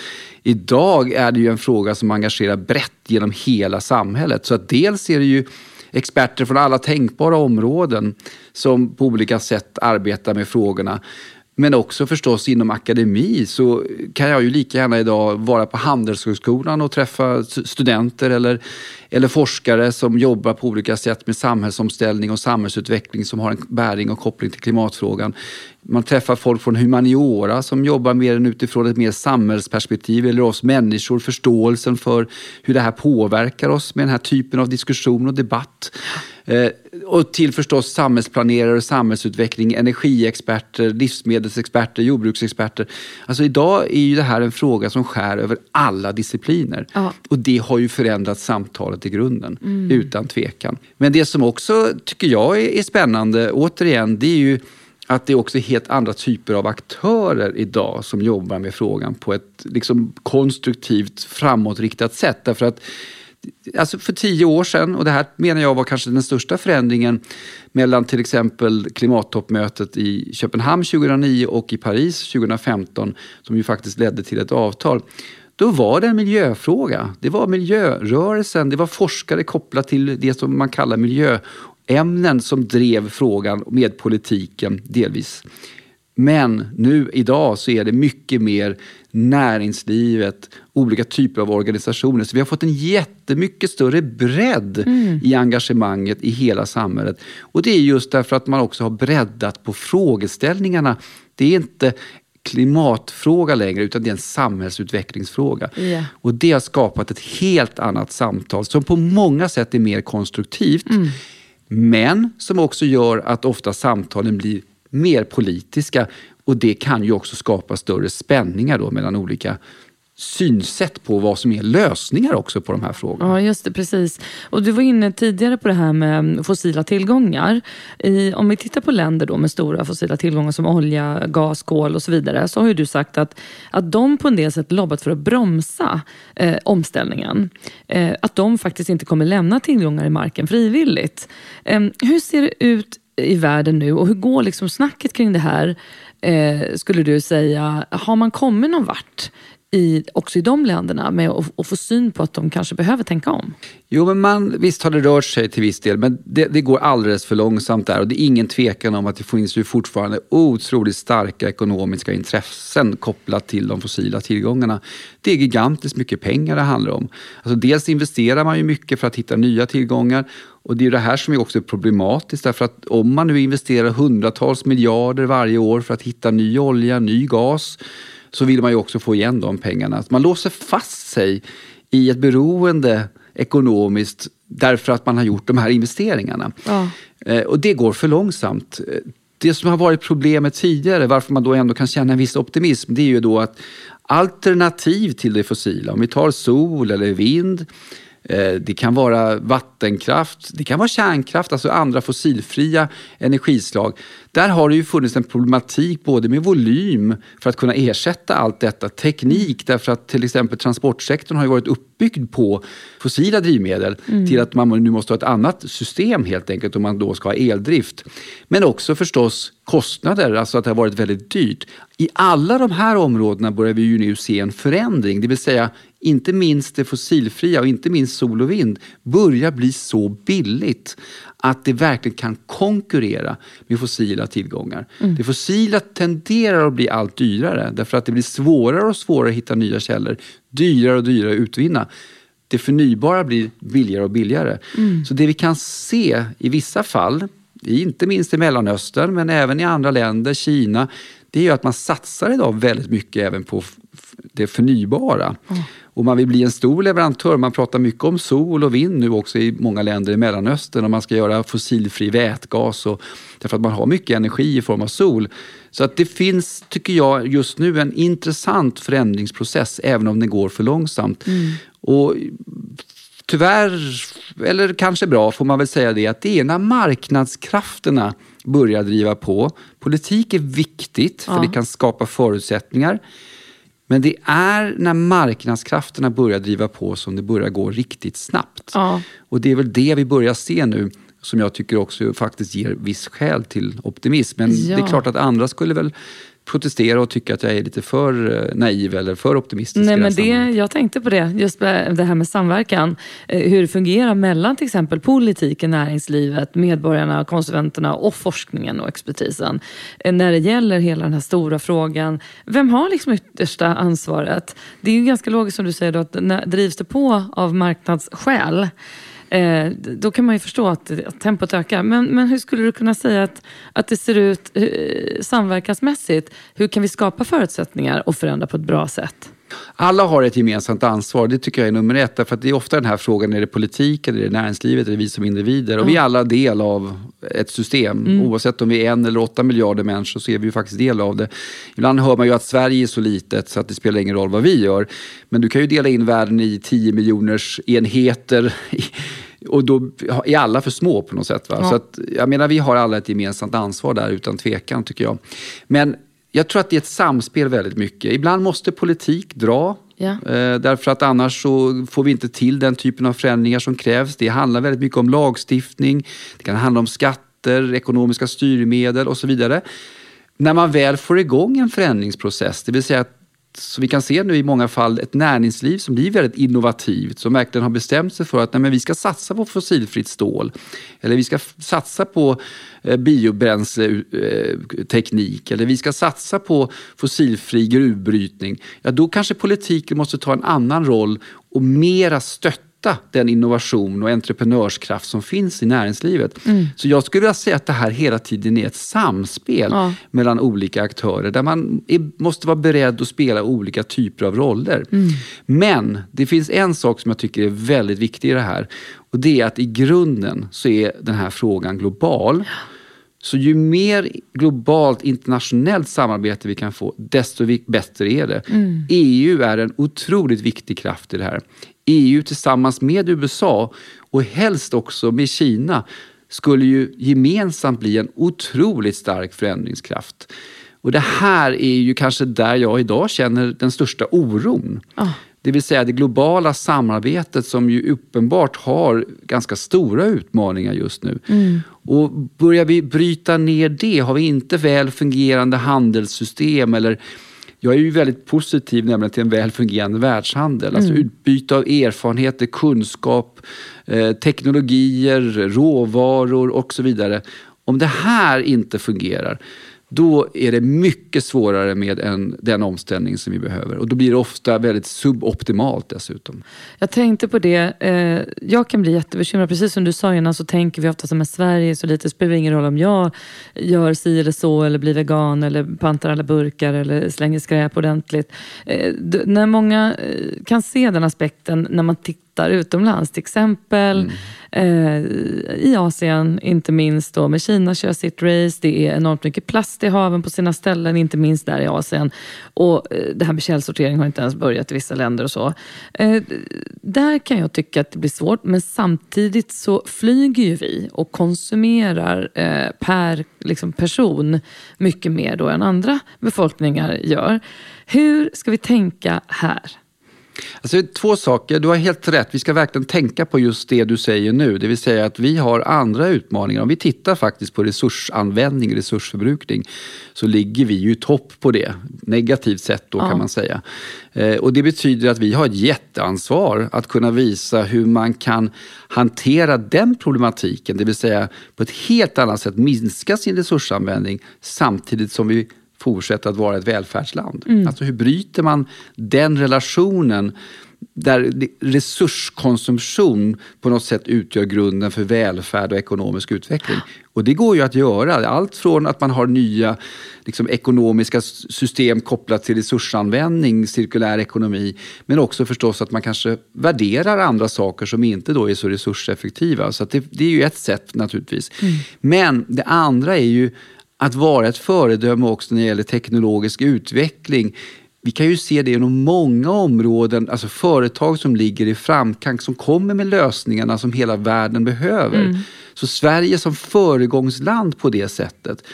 Idag är det ju en fråga som engagerar brett genom hela samhället. Så att dels är det ju experter från alla tänkbara områden som på olika sätt arbetar med frågorna. Men också förstås inom akademi så kan jag ju lika gärna idag vara på Handelshögskolan och träffa studenter eller, eller forskare som jobbar på olika sätt med samhällsomställning och samhällsutveckling som har en bäring och koppling till klimatfrågan. Man träffar folk från humaniora som jobbar mer utifrån ett mer samhällsperspektiv eller oss människor, förståelsen för hur det här påverkar oss med den här typen av diskussion och debatt. Eh, och till förstås samhällsplanerare, samhällsutveckling, energiexperter, livsmedelsexperter, jordbruksexperter. Alltså idag är ju det här en fråga som skär över alla discipliner. Ja. Och det har ju förändrat samtalet i grunden, mm. utan tvekan. Men det som också tycker jag är spännande, återigen, det är ju att det också är helt andra typer av aktörer idag som jobbar med frågan på ett liksom konstruktivt framåtriktat sätt. Därför att alltså för tio år sedan, och det här menar jag var kanske den största förändringen mellan till exempel klimattoppmötet i Köpenhamn 2009 och i Paris 2015, som ju faktiskt ledde till ett avtal. Då var det en miljöfråga. Det var miljörörelsen, det var forskare kopplat till det som man kallar miljöämnen som drev frågan med politiken delvis. Men nu idag så är det mycket mer näringslivet, olika typer av organisationer. Så vi har fått en jättemycket större bredd mm. i engagemanget i hela samhället. Och det är just därför att man också har breddat på frågeställningarna. Det är inte klimatfråga längre, utan det är en samhällsutvecklingsfråga. Yeah. Och det har skapat ett helt annat samtal som på många sätt är mer konstruktivt. Mm. Men som också gör att ofta samtalen blir mer politiska. Och det kan ju också skapa större spänningar då mellan olika synsätt på vad som är lösningar också på de här frågorna. Ja, just det. Precis. Och du var inne tidigare på det här med fossila tillgångar. I, om vi tittar på länder då med stora fossila tillgångar som olja, gas, kol och så vidare så har ju du sagt att, att de på en del sätt lobbat för att bromsa eh, omställningen. Eh, att de faktiskt inte kommer lämna tillgångar i marken frivilligt. Eh, hur ser det ut i världen nu och hur går liksom snacket kring det här? Eh, skulle du säga, har man kommit någon vart i, också i de länderna med att, få syn på att de kanske behöver tänka om? Jo, men man, visst har det rört sig till viss del, men det, det, går alldeles för långsamt där. Och det är ingen tvekan om att det finns ju fortfarande otroligt starka ekonomiska intressen kopplat till de fossila tillgångarna. Det är gigantiskt mycket pengar det handlar om. Alltså dels investerar man ju mycket för att hitta nya tillgångar och det är det här som är också problematiskt därför att om man nu investerar hundratals miljarder varje år för att hitta ny olja, ny gas så vill man ju också få igen de pengarna. man låser fast sig i ett beroende ekonomiskt därför att man har gjort de här investeringarna. Ja. Eh, och det går för långsamt. Det som har varit problemet tidigare, varför man då ändå kan känna en viss optimism, det är ju då att alternativ till det fossila, om vi tar sol eller vind, Eh, det kan vara vattenkraft, det kan vara kärnkraft, alltså andra fossilfria energislag. Där har det ju funnits en problematik både med volym för att kunna ersätta allt detta, teknik därför att till exempel transportsektorn har ju varit uppbyggd på fossila drivmedel mm. till att man nu måste ha ett annat system helt enkelt om man då ska ha eldrift. Men också förstås kostnader, alltså att det har varit väldigt dyrt. I alla de här områdena börjar vi ju nu se en förändring, det vill säga inte minst det fossilfria och inte minst sol och vind börjar bli så billigt att det verkligen kan konkurrera med fossila tillgångar. Mm. Det fossila tenderar att bli allt dyrare därför att det blir svårare och svårare att hitta nya källor, dyrare och dyrare att utvinna det förnybara blir billigare och billigare. Mm. Så det vi kan se i vissa fall, inte minst i Mellanöstern men även i andra länder, Kina, det är ju att man satsar idag väldigt mycket även på det förnybara. Mm. Och man vill bli en stor leverantör. Man pratar mycket om sol och vind nu också i många länder i Mellanöstern och man ska göra fossilfri vätgas och, därför att man har mycket energi i form av sol. Så att det finns, tycker jag, just nu en intressant förändringsprocess även om den går för långsamt. Mm. Och tyvärr, eller kanske bra, får man väl säga det, att det är när marknadskrafterna börjar driva på. Politik är viktigt, för ja. det kan skapa förutsättningar. Men det är när marknadskrafterna börjar driva på som det börjar gå riktigt snabbt. Ja. Och det är väl det vi börjar se nu som jag tycker också faktiskt ger viss skäl till optimism. Men ja. det är klart att andra skulle väl protestera och tycka att jag är lite för eh, naiv eller för optimistisk. Nej, men det, jag tänkte på det, just det här med samverkan. Eh, hur det fungerar mellan till exempel politiken, näringslivet, medborgarna, konsumenterna och forskningen och expertisen. Eh, när det gäller hela den här stora frågan. Vem har liksom yttersta ansvaret? Det är ju ganska logiskt som du säger då, att drivs det på av marknadsskäl Eh, då kan man ju förstå att, att tempot ökar. Men, men hur skulle du kunna säga att, att det ser ut eh, samverkansmässigt? Hur kan vi skapa förutsättningar och förändra på ett bra sätt? Alla har ett gemensamt ansvar, det tycker jag är nummer ett. Därför att det är ofta den här frågan, är det politiken, är det näringslivet, är det vi som individer? Och mm. vi är alla del av ett system. Mm. Oavsett om vi är en eller åtta miljarder människor så är vi ju faktiskt del av det. Ibland hör man ju att Sverige är så litet så att det spelar ingen roll vad vi gör. Men du kan ju dela in världen i tio miljoners enheter och då är alla för små på något sätt. Va? Ja. Så att, jag menar, vi har alla ett gemensamt ansvar där utan tvekan tycker jag. Men jag tror att det är ett samspel väldigt mycket. Ibland måste politik dra. Ja. Eh, därför att annars så får vi inte till den typen av förändringar som krävs. Det handlar väldigt mycket om lagstiftning, det kan handla om skatter, ekonomiska styrmedel och så vidare. När man väl får igång en förändringsprocess, det vill säga att så vi kan se nu i många fall ett näringsliv som blir väldigt innovativt, som verkligen har bestämt sig för att nej, men vi ska satsa på fossilfritt stål. Eller vi ska satsa på eh, biobränsleteknik. Eller vi ska satsa på fossilfri gruvbrytning. Ja, då kanske politiken måste ta en annan roll och mera stötta stötta den innovation och entreprenörskraft som finns i näringslivet. Mm. Så jag skulle vilja säga att det här hela tiden är ett samspel ja. mellan olika aktörer där man är, måste vara beredd att spela olika typer av roller. Mm. Men det finns en sak som jag tycker är väldigt viktig i det här och det är att i grunden så är den här frågan global. Så ju mer globalt internationellt samarbete vi kan få, desto bättre är det. Mm. EU är en otroligt viktig kraft i det här. EU tillsammans med USA och helst också med Kina skulle ju gemensamt bli en otroligt stark förändringskraft. Och det här är ju kanske där jag idag känner den största oron. Oh. Det vill säga det globala samarbetet som ju uppenbart har ganska stora utmaningar just nu. Mm. Och börjar vi bryta ner det, har vi inte väl fungerande handelssystem eller jag är ju väldigt positiv nämligen till en väl fungerande världshandel. Alltså mm. utbyte av erfarenheter, kunskap, eh, teknologier, råvaror och så vidare. Om det här inte fungerar, då är det mycket svårare med en, den omställning som vi behöver. Och då blir det ofta väldigt suboptimalt dessutom. Jag tänkte på det. Eh, jag kan bli jättebekymrad. Precis som du sa innan så tänker vi ofta som att Sverige är så lite. Det spelar ingen roll om jag gör si eller så eller blir vegan eller pantar alla burkar eller slänger skräp ordentligt. Eh, när många eh, kan se den aspekten när man tittar hittar utomlands. Till exempel mm. eh, i Asien, inte minst då med Kina kör sitt race. Det är enormt mycket plast i haven på sina ställen, inte minst där i Asien. Och eh, det här med källsortering har inte ens börjat i vissa länder och så. Eh, där kan jag tycka att det blir svårt, men samtidigt så flyger ju vi och konsumerar eh, per liksom, person mycket mer då än andra befolkningar gör. Hur ska vi tänka här? Alltså, två saker. Du har helt rätt. Vi ska verkligen tänka på just det du säger nu. Det vill säga att vi har andra utmaningar. Om vi tittar faktiskt på resursanvändning, resursförbrukning, så ligger vi ju i topp på det. Negativt sett då ja. kan man säga. Eh, och det betyder att vi har ett jätteansvar att kunna visa hur man kan hantera den problematiken. Det vill säga på ett helt annat sätt minska sin resursanvändning samtidigt som vi fortsätta att vara ett välfärdsland. Mm. Alltså hur bryter man den relationen där resurskonsumtion på något sätt utgör grunden för välfärd och ekonomisk utveckling. Och det går ju att göra. Allt från att man har nya liksom, ekonomiska system kopplat till resursanvändning, cirkulär ekonomi, men också förstås att man kanske värderar andra saker som inte då är så resurseffektiva. Så det, det, är ju ett sätt naturligtvis. Mm. Men det andra är ju att vara ett föredöme också när det gäller teknologisk utveckling. Vi kan ju se det inom många områden, alltså företag som ligger i framkant, som kommer med lösningarna som hela världen behöver. Mm. Så Sverige som föregångsland på det sättet,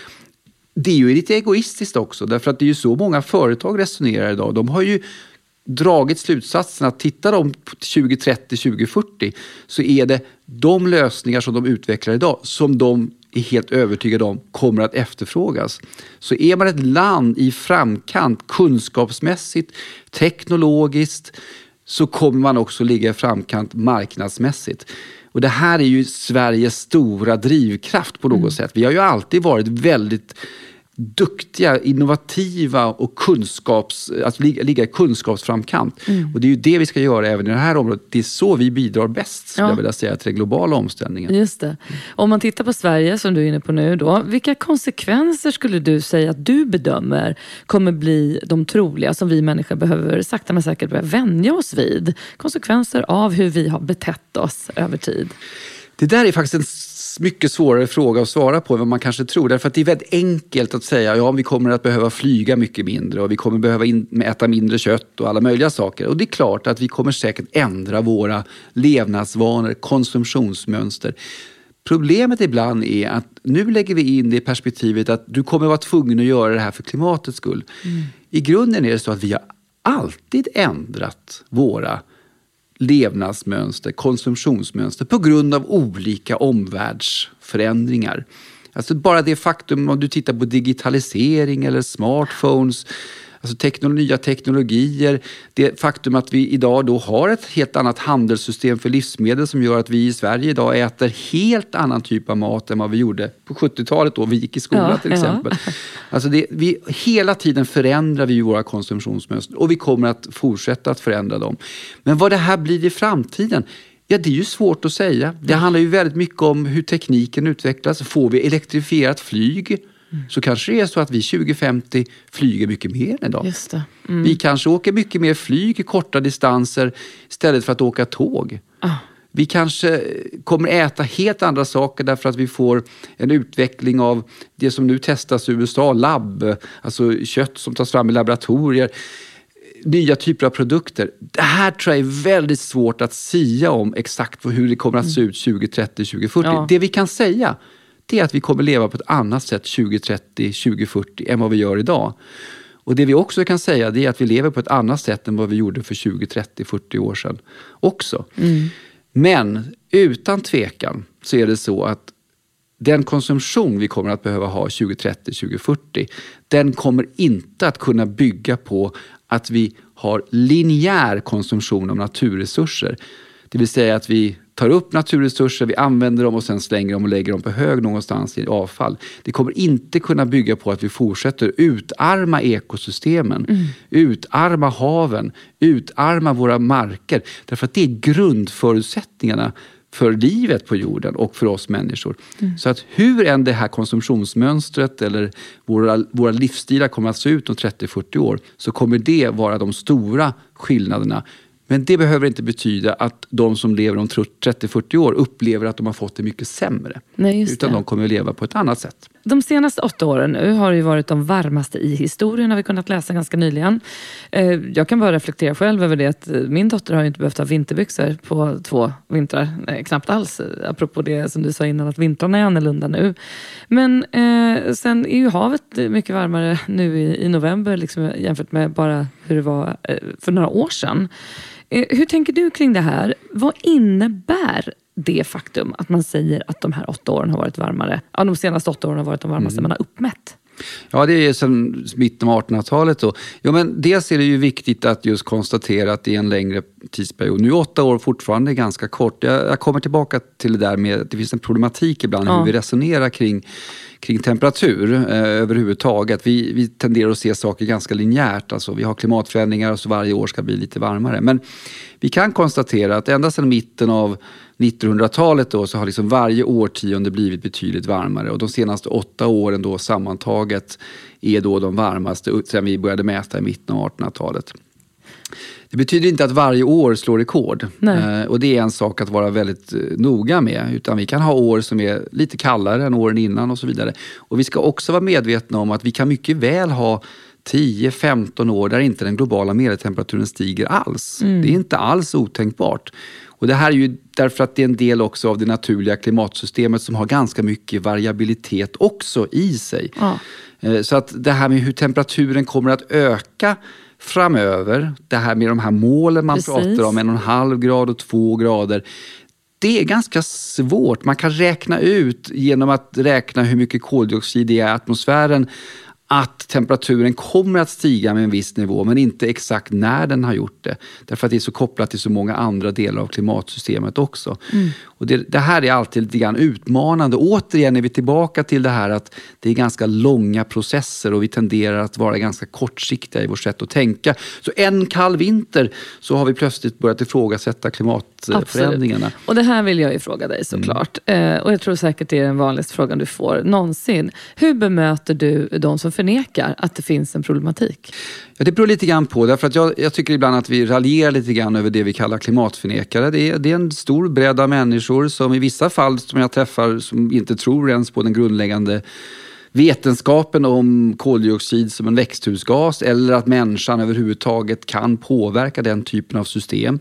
det är ju lite egoistiskt också, därför att det är ju så många företag resonerar idag. De har ju dragit slutsatsen att tittar de på 2030, 2040 så är det de lösningar som de utvecklar idag som de är helt övertygad om kommer att efterfrågas. Så är man ett land i framkant kunskapsmässigt, teknologiskt, så kommer man också ligga i framkant marknadsmässigt. Och det här är ju Sveriges stora drivkraft på något mm. sätt. Vi har ju alltid varit väldigt duktiga, innovativa och kunskaps, att ligga, ligga i kunskapsframkant. Mm. Och det är ju det vi ska göra även i det här området. Det är så vi bidrar bäst, skulle ja. jag vilja säga, till den globala omställningen. Just det. Om man tittar på Sverige, som du är inne på nu, då, vilka konsekvenser skulle du säga att du bedömer kommer bli de troliga, som vi människor behöver sakta men säkert börja vänja oss vid? Konsekvenser av hur vi har betett oss över tid. Det där är faktiskt en mycket svårare fråga att svara på än vad man kanske tror. Därför att det är väldigt enkelt att säga ja, vi kommer att behöva flyga mycket mindre och vi kommer behöva in, äta mindre kött och alla möjliga saker. Och det är klart att vi kommer säkert ändra våra levnadsvanor, konsumtionsmönster. Problemet ibland är att nu lägger vi in det i perspektivet att du kommer vara tvungen att göra det här för klimatets skull. Mm. I grunden är det så att vi har alltid ändrat våra levnadsmönster, konsumtionsmönster på grund av olika omvärldsförändringar. Alltså bara det faktum om du tittar på digitalisering eller smartphones Alltså teknologi, nya teknologier, det faktum att vi idag då har ett helt annat handelssystem för livsmedel som gör att vi i Sverige idag äter helt annan typ av mat än vad vi gjorde på 70-talet då vi gick i skolan ja, till exempel. Ja. Alltså det, vi, hela tiden förändrar vi våra konsumtionsmönster och vi kommer att fortsätta att förändra dem. Men vad det här blir i framtiden, Ja, det är ju svårt att säga. Det handlar ju väldigt mycket om hur tekniken utvecklas. Får vi elektrifierat flyg? Så kanske det är så att vi 2050 flyger mycket mer än idag. Mm. Vi kanske åker mycket mer flyg i korta distanser istället för att åka tåg. Ah. Vi kanske kommer äta helt andra saker därför att vi får en utveckling av det som nu testas i USA, labb, alltså kött som tas fram i laboratorier nya typer av produkter. Det här tror jag är väldigt svårt att sia om exakt hur det kommer att se ut 2030, 2040. Ja. Det vi kan säga det är att vi kommer leva på ett annat sätt 2030, 2040 än vad vi gör idag. Och det vi också kan säga det är att vi lever på ett annat sätt än vad vi gjorde för 20, 30, 40 år sedan också. Mm. Men utan tvekan så är det så att den konsumtion vi kommer att behöva ha 2030, 2040, den kommer inte att kunna bygga på att vi har linjär konsumtion av naturresurser. Det vill säga att vi tar upp naturresurser, vi använder dem och sen slänger dem och lägger dem på hög någonstans i avfall. Det kommer inte kunna bygga på att vi fortsätter utarma ekosystemen, mm. utarma haven, utarma våra marker. Därför att det är grundförutsättningarna för livet på jorden och för oss människor. Mm. Så att hur än det här konsumtionsmönstret eller våra, våra livsstilar kommer att se ut om 30-40 år så kommer det vara de stora skillnaderna men det behöver inte betyda att de som lever om 30-40 år upplever att de har fått det mycket sämre. Nej, utan det. de kommer att leva på ett annat sätt. De senaste åtta åren nu har ju varit de varmaste i historien har vi kunnat läsa ganska nyligen. Eh, jag kan bara reflektera själv över det att eh, min dotter har inte behövt ha vinterbyxor på två vintrar. Nej, knappt alls. Apropå det som du sa innan att vintrarna är annorlunda nu. Men eh, sen är ju havet mycket varmare nu i, i november liksom, jämfört med bara hur det var eh, för några år sedan. Eh, hur tänker du kring det här? Vad innebär det faktum att man säger att de här åtta åren har varit varmare, ja, de senaste åtta åren har varit de varmaste mm. man har uppmätt? Ja, det är sedan mitten av 1800-talet. Ja, men dels är det ju viktigt att just konstatera att det är en längre tidsperiod. Nu är åtta år fortfarande ganska kort. Jag, jag kommer tillbaka till det där med att det finns en problematik ibland ja. hur vi resonerar kring, kring temperatur eh, överhuvudtaget. Vi, vi tenderar att se saker ganska linjärt. Alltså, vi har klimatförändringar och så varje år ska bli lite varmare. Men vi kan konstatera att ända sedan mitten av 1900-talet då så har liksom varje årtionde blivit betydligt varmare och de senaste åtta åren då sammantaget är då de varmaste sedan vi började mäta i mitten av 1800-talet. Det betyder inte att varje år slår rekord. Eh, och det är en sak att vara väldigt eh, noga med. Utan vi kan ha år som är lite kallare än åren innan och så vidare. Och vi ska också vara medvetna om att vi kan mycket väl ha 10-15 år där inte den globala medeltemperaturen stiger alls. Mm. Det är inte alls otänkbart. Och det här är ju därför att det är en del också av det naturliga klimatsystemet som har ganska mycket variabilitet också i sig. Ja. Eh, så att det här med hur temperaturen kommer att öka framöver, det här med de här målen man Precis. pratar om, en och en halv grad och två grader. Det är ganska svårt. Man kan räkna ut genom att räkna hur mycket koldioxid det är i atmosfären att temperaturen kommer att stiga med en viss nivå men inte exakt när den har gjort det. Därför att det är så kopplat till så många andra delar av klimatsystemet också. Mm. Och det, det, här är alltid lite grann utmanande. Återigen är vi tillbaka till det här att det är ganska långa processer och vi tenderar att vara ganska kortsiktiga i vårt sätt att tänka. Så en kall vinter så har vi plötsligt börjat ifrågasätta klimatförändringarna. Absolut. Och det här vill jag ju fråga dig såklart. Mm. Eh, och jag tror säkert det är den vanligaste frågan du får någonsin. Hur bemöter du de som förnekar att det finns en problematik? Ja, det beror lite grann på. Därför att jag, jag tycker ibland att vi raljerar lite grann över det vi kallar klimatförnekare. Det är, det är en stor bredd av människor som i vissa fall som jag träffar som inte tror ens på den grundläggande vetenskapen om koldioxid som en växthusgas eller att människan överhuvudtaget kan påverka den typen av system.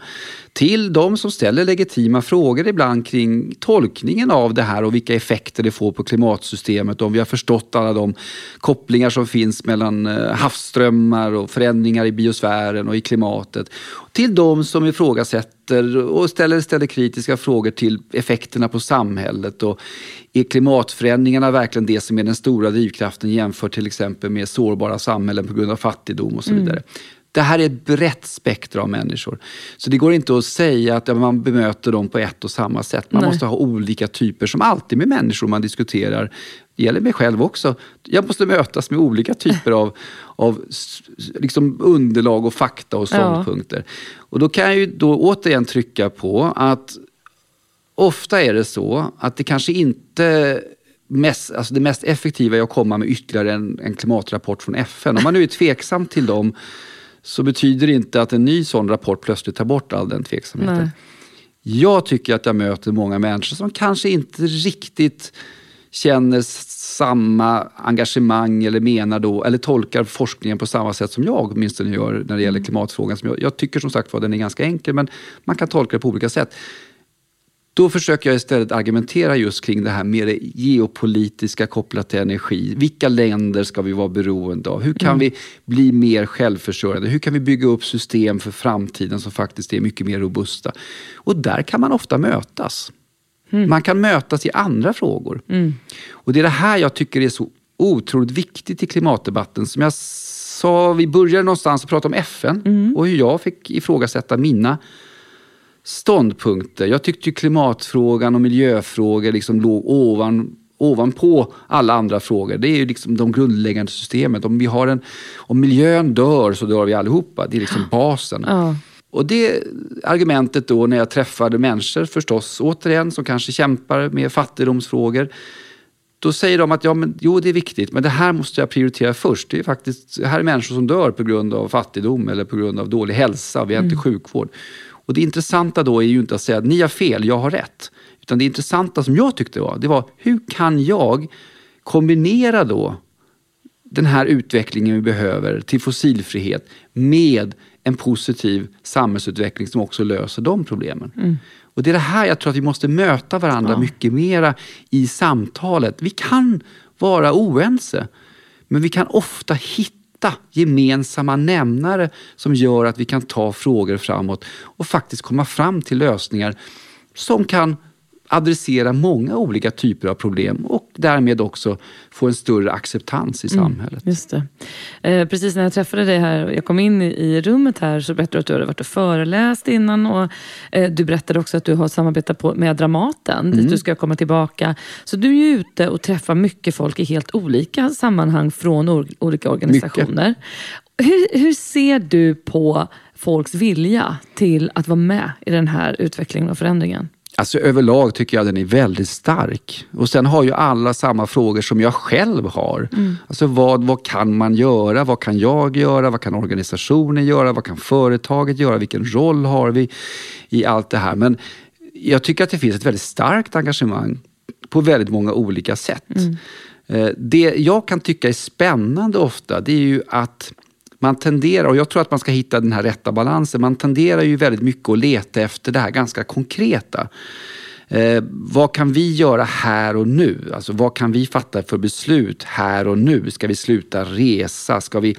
Till de som ställer legitima frågor ibland kring tolkningen av det här och vilka effekter det får på klimatsystemet. Om vi har förstått alla de kopplingar som finns mellan eh, havsströmmar och förändringar i biosfären och i klimatet. Till de som ifrågasätter och ställer, ställer kritiska frågor till effekterna på samhället. Och är klimatförändringarna verkligen det som är den stora drivkraften jämfört till exempel med sårbara samhällen på grund av fattigdom och så mm. vidare. Mm. Det här är ett brett spektra av människor. Så det går inte att säga att man bemöter dem på ett och samma sätt. Man Nej. måste ha olika typer, som alltid med människor man diskuterar. Det gäller mig själv också. Jag måste mötas med olika typer av, av liksom underlag och fakta och ståndpunkter. Ja. Och då kan jag ju då återigen trycka på att ofta är det så att det kanske inte mest, alltså det mest effektiva är att komma med ytterligare en, en klimatrapport från FN. Om man nu är tveksam till dem så betyder det inte att en ny sån rapport plötsligt tar bort all den tveksamheten. Nej. Jag tycker att jag möter många människor som kanske inte riktigt känner samma engagemang eller menar då, eller tolkar forskningen på samma sätt som jag åtminstone gör när det gäller mm. klimatfrågan. Jag, jag tycker som sagt var den är ganska enkel men man kan tolka det på olika sätt. Då försöker jag istället argumentera just kring det här med det geopolitiska kopplat till energi. Vilka länder ska vi vara beroende av? Hur kan mm. vi bli mer självförsörjande? Hur kan vi bygga upp system för framtiden som faktiskt är mycket mer robusta? Och där kan man ofta mötas. Mm. Man kan mötas i andra frågor. Mm. Och det är det här jag tycker är så otroligt viktigt i klimatdebatten. Som jag sa, vi började någonstans och prata om FN mm. och hur jag fick ifrågasätta mina ståndpunkter. Jag tyckte klimatfrågan och miljöfrågor liksom låg ovan, ovanpå alla andra frågor. Det är ju liksom de grundläggande systemet. Om, vi har en, om miljön dör så dör vi allihopa. Det är liksom basen. Ja. Och det argumentet då när jag träffade människor förstås, återigen, som kanske kämpar med fattigdomsfrågor. Då säger de att ja, men, jo, det är viktigt, men det här måste jag prioritera först. Det är faktiskt, här är människor som dör på grund av fattigdom eller på grund av dålig hälsa. Vi har mm. inte sjukvård. Och det intressanta då är ju inte att säga att ni har fel, jag har rätt. Utan det intressanta som jag tyckte var, det var hur kan jag kombinera då den här utvecklingen vi behöver till fossilfrihet med en positiv samhällsutveckling som också löser de problemen. Mm. Och Det är det här jag tror att vi måste möta varandra ja. mycket mera i samtalet. Vi kan vara oense, men vi kan ofta hitta hitta gemensamma nämnare som gör att vi kan ta frågor framåt och faktiskt komma fram till lösningar som kan adressera många olika typer av problem och därmed också få en större acceptans i mm, samhället. Mm, just det. Eh, precis när jag träffade dig här, jag kom in i rummet här så berättade du att du hade varit och föreläst innan och eh, du berättade också att du har samarbetat på, med Dramaten mm. dit du ska komma tillbaka. Så du är ju ute och träffar mycket folk i helt olika sammanhang från or olika organisationer. Hur, hur ser du på folks vilja till att vara med i den här utvecklingen och förändringen? Alltså överlag tycker jag den är väldigt stark. Och sen har ju alla samma frågor som jag själv har. Mm. Alltså vad, vad kan man göra? Vad kan jag göra? Vad kan organisationen göra? Vad kan företaget göra? Vilken roll har vi i allt det här? Men jag tycker att det finns ett väldigt starkt engagemang på väldigt många olika sätt. Mm. Eh, det jag kan tycka är spännande ofta, det är ju att man tenderar, och jag tror att man ska hitta den här rätta balansen, man tenderar ju väldigt mycket att leta efter det här ganska konkreta. Eh, vad kan vi göra här och nu? Alltså vad kan vi fatta för beslut här och nu? Ska vi sluta resa? Ska vi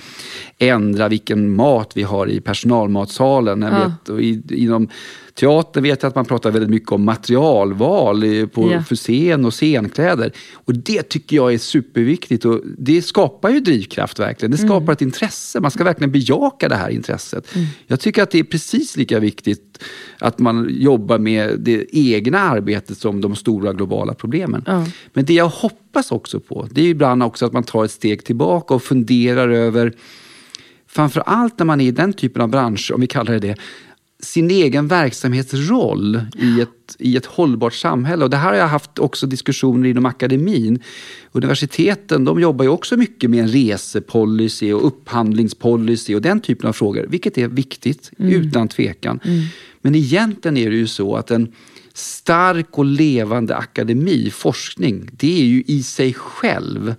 ändra vilken mat vi har i personalmatsalen? Jag vet, och i, inom teater vet jag att man pratar väldigt mycket om materialval på yeah. för scen och scenkläder. Och det tycker jag är superviktigt och det skapar ju drivkraft verkligen. Det skapar mm. ett intresse. Man ska verkligen bejaka det här intresset. Mm. Jag tycker att det är precis lika viktigt att man jobbar med det egna arbetet som de stora globala problemen. Mm. Men det jag hoppas också på, det är ibland också att man tar ett steg tillbaka och funderar över Framför allt när man är i den typen av branscher, om vi kallar det det, sin egen verksamhetsroll i ett, i ett hållbart samhälle. Och det här har jag haft också diskussioner inom akademin. Universiteten de jobbar ju också mycket med en resepolicy och upphandlingspolicy och den typen av frågor, vilket är viktigt, mm. utan tvekan. Mm. Men egentligen är det ju så att en stark och levande akademi, forskning, det är ju i sig själv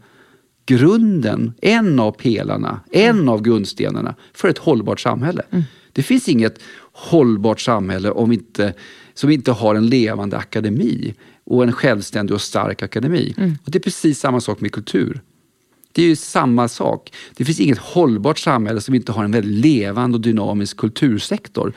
grunden, en av pelarna, en av grundstenarna för ett hållbart samhälle. Mm. Det finns inget hållbart samhälle om inte, som inte har en levande akademi och en självständig och stark akademi. Mm. Och Det är precis samma sak med kultur. Det är ju samma sak. Det finns inget hållbart samhälle som inte har en väldigt levande och dynamisk kultursektor.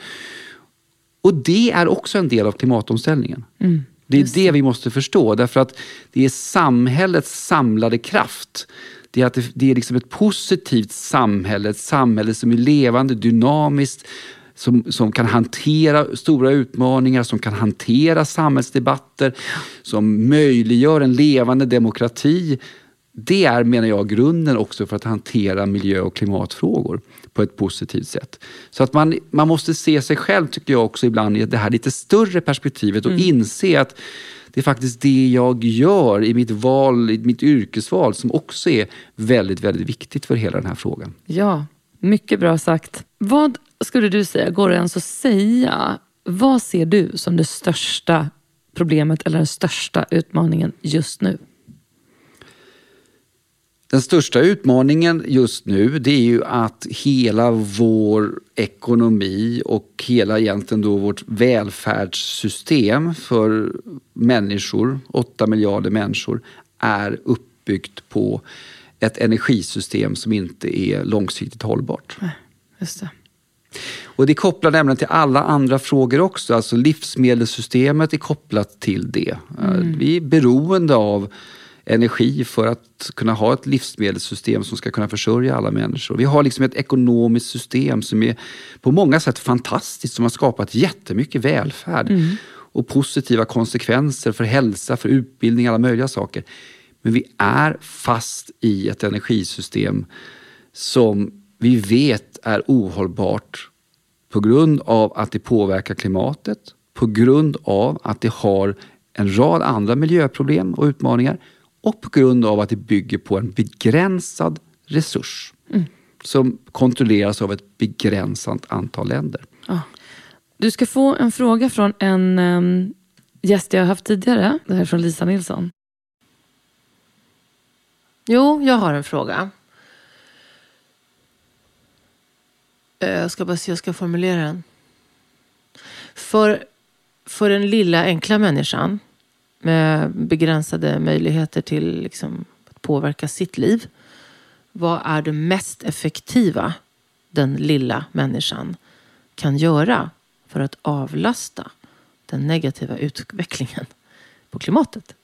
Och det är också en del av klimatomställningen. Mm. Det är det vi måste förstå, därför att det är samhällets samlade kraft. Det är, att det, det är liksom ett positivt samhälle, ett samhälle som är levande, dynamiskt, som, som kan hantera stora utmaningar, som kan hantera samhällsdebatter, som möjliggör en levande demokrati. Det är, menar jag, grunden också för att hantera miljö och klimatfrågor på ett positivt sätt. Så att man, man måste se sig själv, tycker jag också ibland, i det här lite större perspektivet och mm. inse att det är faktiskt det jag gör i mitt val, i mitt yrkesval som också är väldigt, väldigt viktigt för hela den här frågan. Ja, mycket bra sagt. Vad skulle du säga, går det ens att säga, vad ser du som det största problemet eller den största utmaningen just nu? Den största utmaningen just nu det är ju att hela vår ekonomi och hela egentligen då vårt välfärdssystem för människor, 8 miljarder människor, är uppbyggt på ett energisystem som inte är långsiktigt hållbart. Just det. Och det kopplar nämligen till alla andra frågor också. Alltså livsmedelssystemet är kopplat till det. Mm. Vi är beroende av energi för att kunna ha ett livsmedelssystem som ska kunna försörja alla människor. Vi har liksom ett ekonomiskt system som är på många sätt fantastiskt, som har skapat jättemycket välfärd mm. och positiva konsekvenser för hälsa, för utbildning, alla möjliga saker. Men vi är fast i ett energisystem som vi vet är ohållbart på grund av att det påverkar klimatet, på grund av att det har en rad andra miljöproblem och utmaningar och på grund av att det bygger på en begränsad resurs mm. som kontrolleras av ett begränsat antal länder. Ja. Du ska få en fråga från en um, gäst jag har haft tidigare. Det här är från Lisa Nilsson. Jo, jag har en fråga. Eh, jag ska bara se, jag ska formulera den. För, för den lilla enkla människan med begränsade möjligheter till liksom, att påverka sitt liv. vad är det mest effektiva den lilla människan kan göra för att avlasta den negativa utvecklingen på klimatet?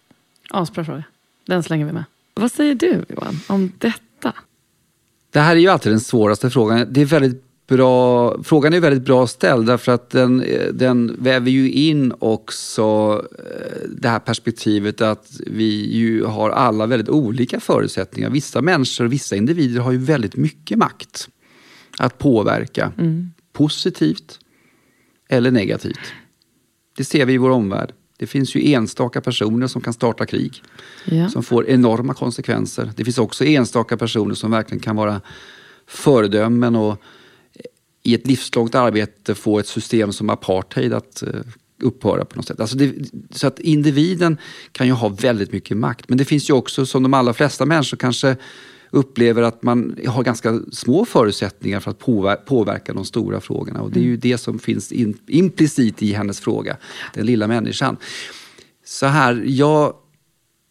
Asbra fråga. Den slänger vi med. Vad säger du Johan om detta? Det här är ju alltid den svåraste frågan. Det är väldigt bra, frågan är väldigt bra ställd därför att den, den väver ju in också eh, det här perspektivet att vi ju har alla väldigt olika förutsättningar. Vissa människor, vissa individer har ju väldigt mycket makt att påverka. Mm. Positivt eller negativt. Det ser vi i vår omvärld. Det finns ju enstaka personer som kan starta krig. Ja. Som får enorma konsekvenser. Det finns också enstaka personer som verkligen kan vara föredömen och i ett livslångt arbete få ett system som apartheid att eh, upphöra på något sätt. Alltså det, så att individen kan ju ha väldigt mycket makt. Men det finns ju också, som de allra flesta människor kanske upplever att man har ganska små förutsättningar för att påver- påverka de stora frågorna. Och det är ju det som finns in, implicit i hennes fråga, den lilla människan. Så här, jag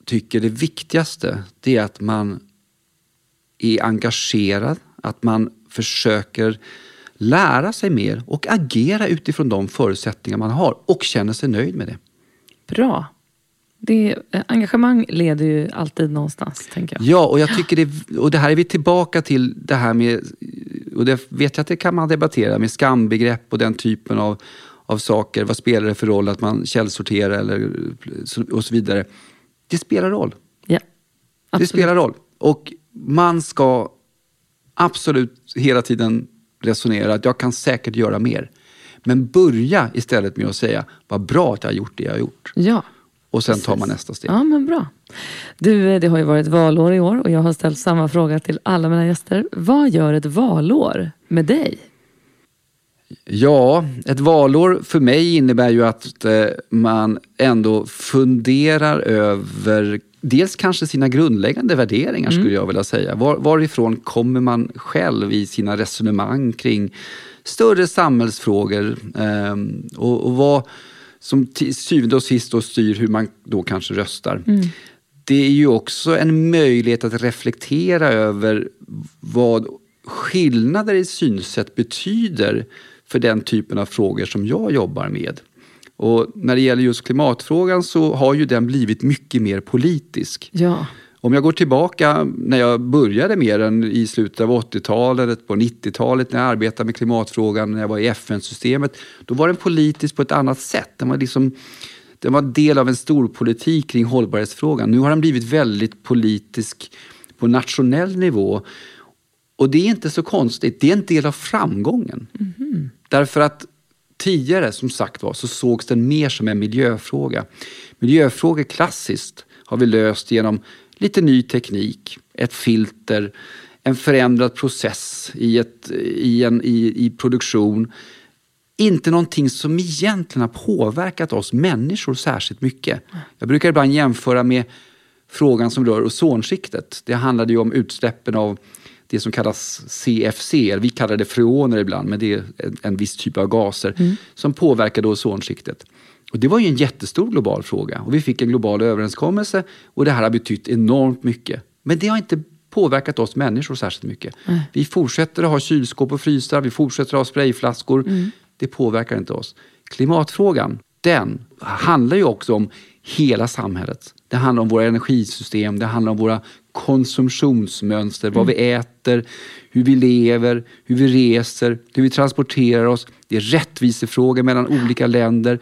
tycker det viktigaste det är att man är engagerad, att man försöker lära sig mer och agera utifrån de förutsättningar man har och känner sig nöjd med det. Bra. Det, engagemang leder ju alltid någonstans, tänker jag. Ja, och jag tycker det, och det här är vi tillbaka till det här med, och det vet jag att det kan man debattera, med skambegrepp och den typen av, av saker. Vad spelar det för roll att man källsorterar eller, och så vidare. Det spelar roll. Ja, Det absolut. spelar roll. Och man ska absolut hela tiden resonera att jag kan säkert göra mer. Men börja istället med att säga, vad bra att jag har gjort det jag har gjort. Ja. Och sen tar Precis. man nästa steg. Ja, men bra. Du, eh, det har ju varit valår i år och jag har ställt samma fråga till alla mina gäster. Vad gör ett valår med dig? Ja, ett valår för mig innebär ju att eh, man ändå funderar över dels kanske sina grundläggande värderingar skulle jag vilja säga. Var, varifrån kommer man själv i sina resonemang kring större samhällsfrågor eh, och, och vad som till syvende och sist då styr hur man då kanske röstar. Det är ju också en möjlighet att reflektera över vad skillnader i synsätt betyder för den typen av frågor som jag jobbar med. Och när det gäller just klimatfrågan så har ju den blivit mycket mer politisk. Ja. Om jag går tillbaka när jag började med den i slutet av 80-talet, på 90-talet när jag arbetade med klimatfrågan, när jag var i FN-systemet, då var den politisk på ett annat sätt. Den var liksom den var del av en stor politik kring hållbarhetsfrågan. Nu har den blivit väldigt politisk på nationell nivå. Och det är inte så konstigt, det är en del av framgången. Därför att tidigare, som sagt var, så sågs den mer som en miljöfråga. Miljöfrågor klassiskt har vi löst genom lite ny teknik, ett filter, en förändrad process i, ett, i, en, i, i produktion. Inte någonting som egentligen har påverkat oss människor särskilt mycket. Jag brukar ibland jämföra med frågan som rör ozonskiktet. Det handlade ju om utsläppen av det som kallas CFC, vi kallar det freoner ibland, men det är en, en viss typ av gaser som påverkade ozonskiktet. Och det var ju en jättestor global fråga och vi fick en global överenskommelse och det här har betytt enormt mycket. Men det har inte påverkat oss människor särskilt mycket. Vi fortsätter att ha kylskåp och frysar, vi fortsätter att ha sprayflaskor. Det påverkar inte oss. Klimatfrågan, den handlar ju också om hela samhället. Det handlar om våra energisystem, det handlar om våra konsumtionsmönster, vad vi äter, hur vi lever, hur vi reser, hur vi transporterar oss. Det är rättvisefrågor mellan olika länder.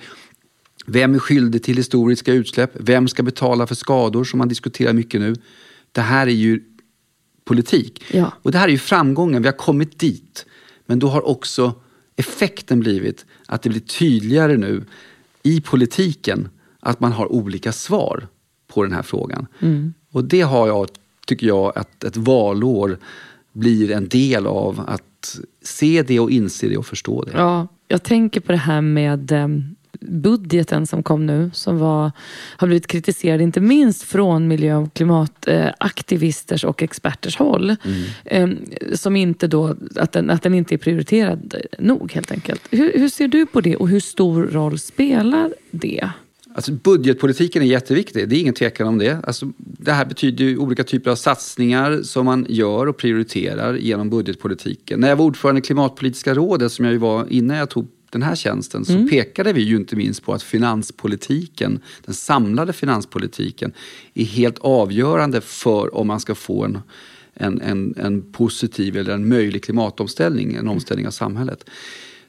Vem är skyldig till historiska utsläpp? Vem ska betala för skador som man diskuterar mycket nu? Det här är ju politik. Ja. Och det här är ju framgången, vi har kommit dit. Men då har också effekten blivit att det blir tydligare nu i politiken att man har olika svar på den här frågan. Och det har jag, tycker jag, att ett valår blir en del av att se det och inse det och förstå det. Ja, jag tänker på det här med eh, budgeten som kom nu, som var, har blivit kritiserad inte minst från miljö och klimataktivisters och experters håll. Eh, som inte då, att den, att den inte är prioriterad nog helt enkelt. Hur, hur ser du på det och hur stor roll spelar det? Alltså budgetpolitiken är jätteviktig, det är ingen tvekan om det. Alltså, det här betyder ju olika typer av satsningar som man gör och prioriterar genom budgetpolitiken. När jag var ordförande i Klimatpolitiska rådet, som jag ju var innan jag tog den här tjänsten, så mm. pekade vi ju inte minst på att finanspolitiken, den samlade finanspolitiken, är helt avgörande för om man ska få en, en, en, en positiv eller en möjlig klimatomställning, en omställning av samhället.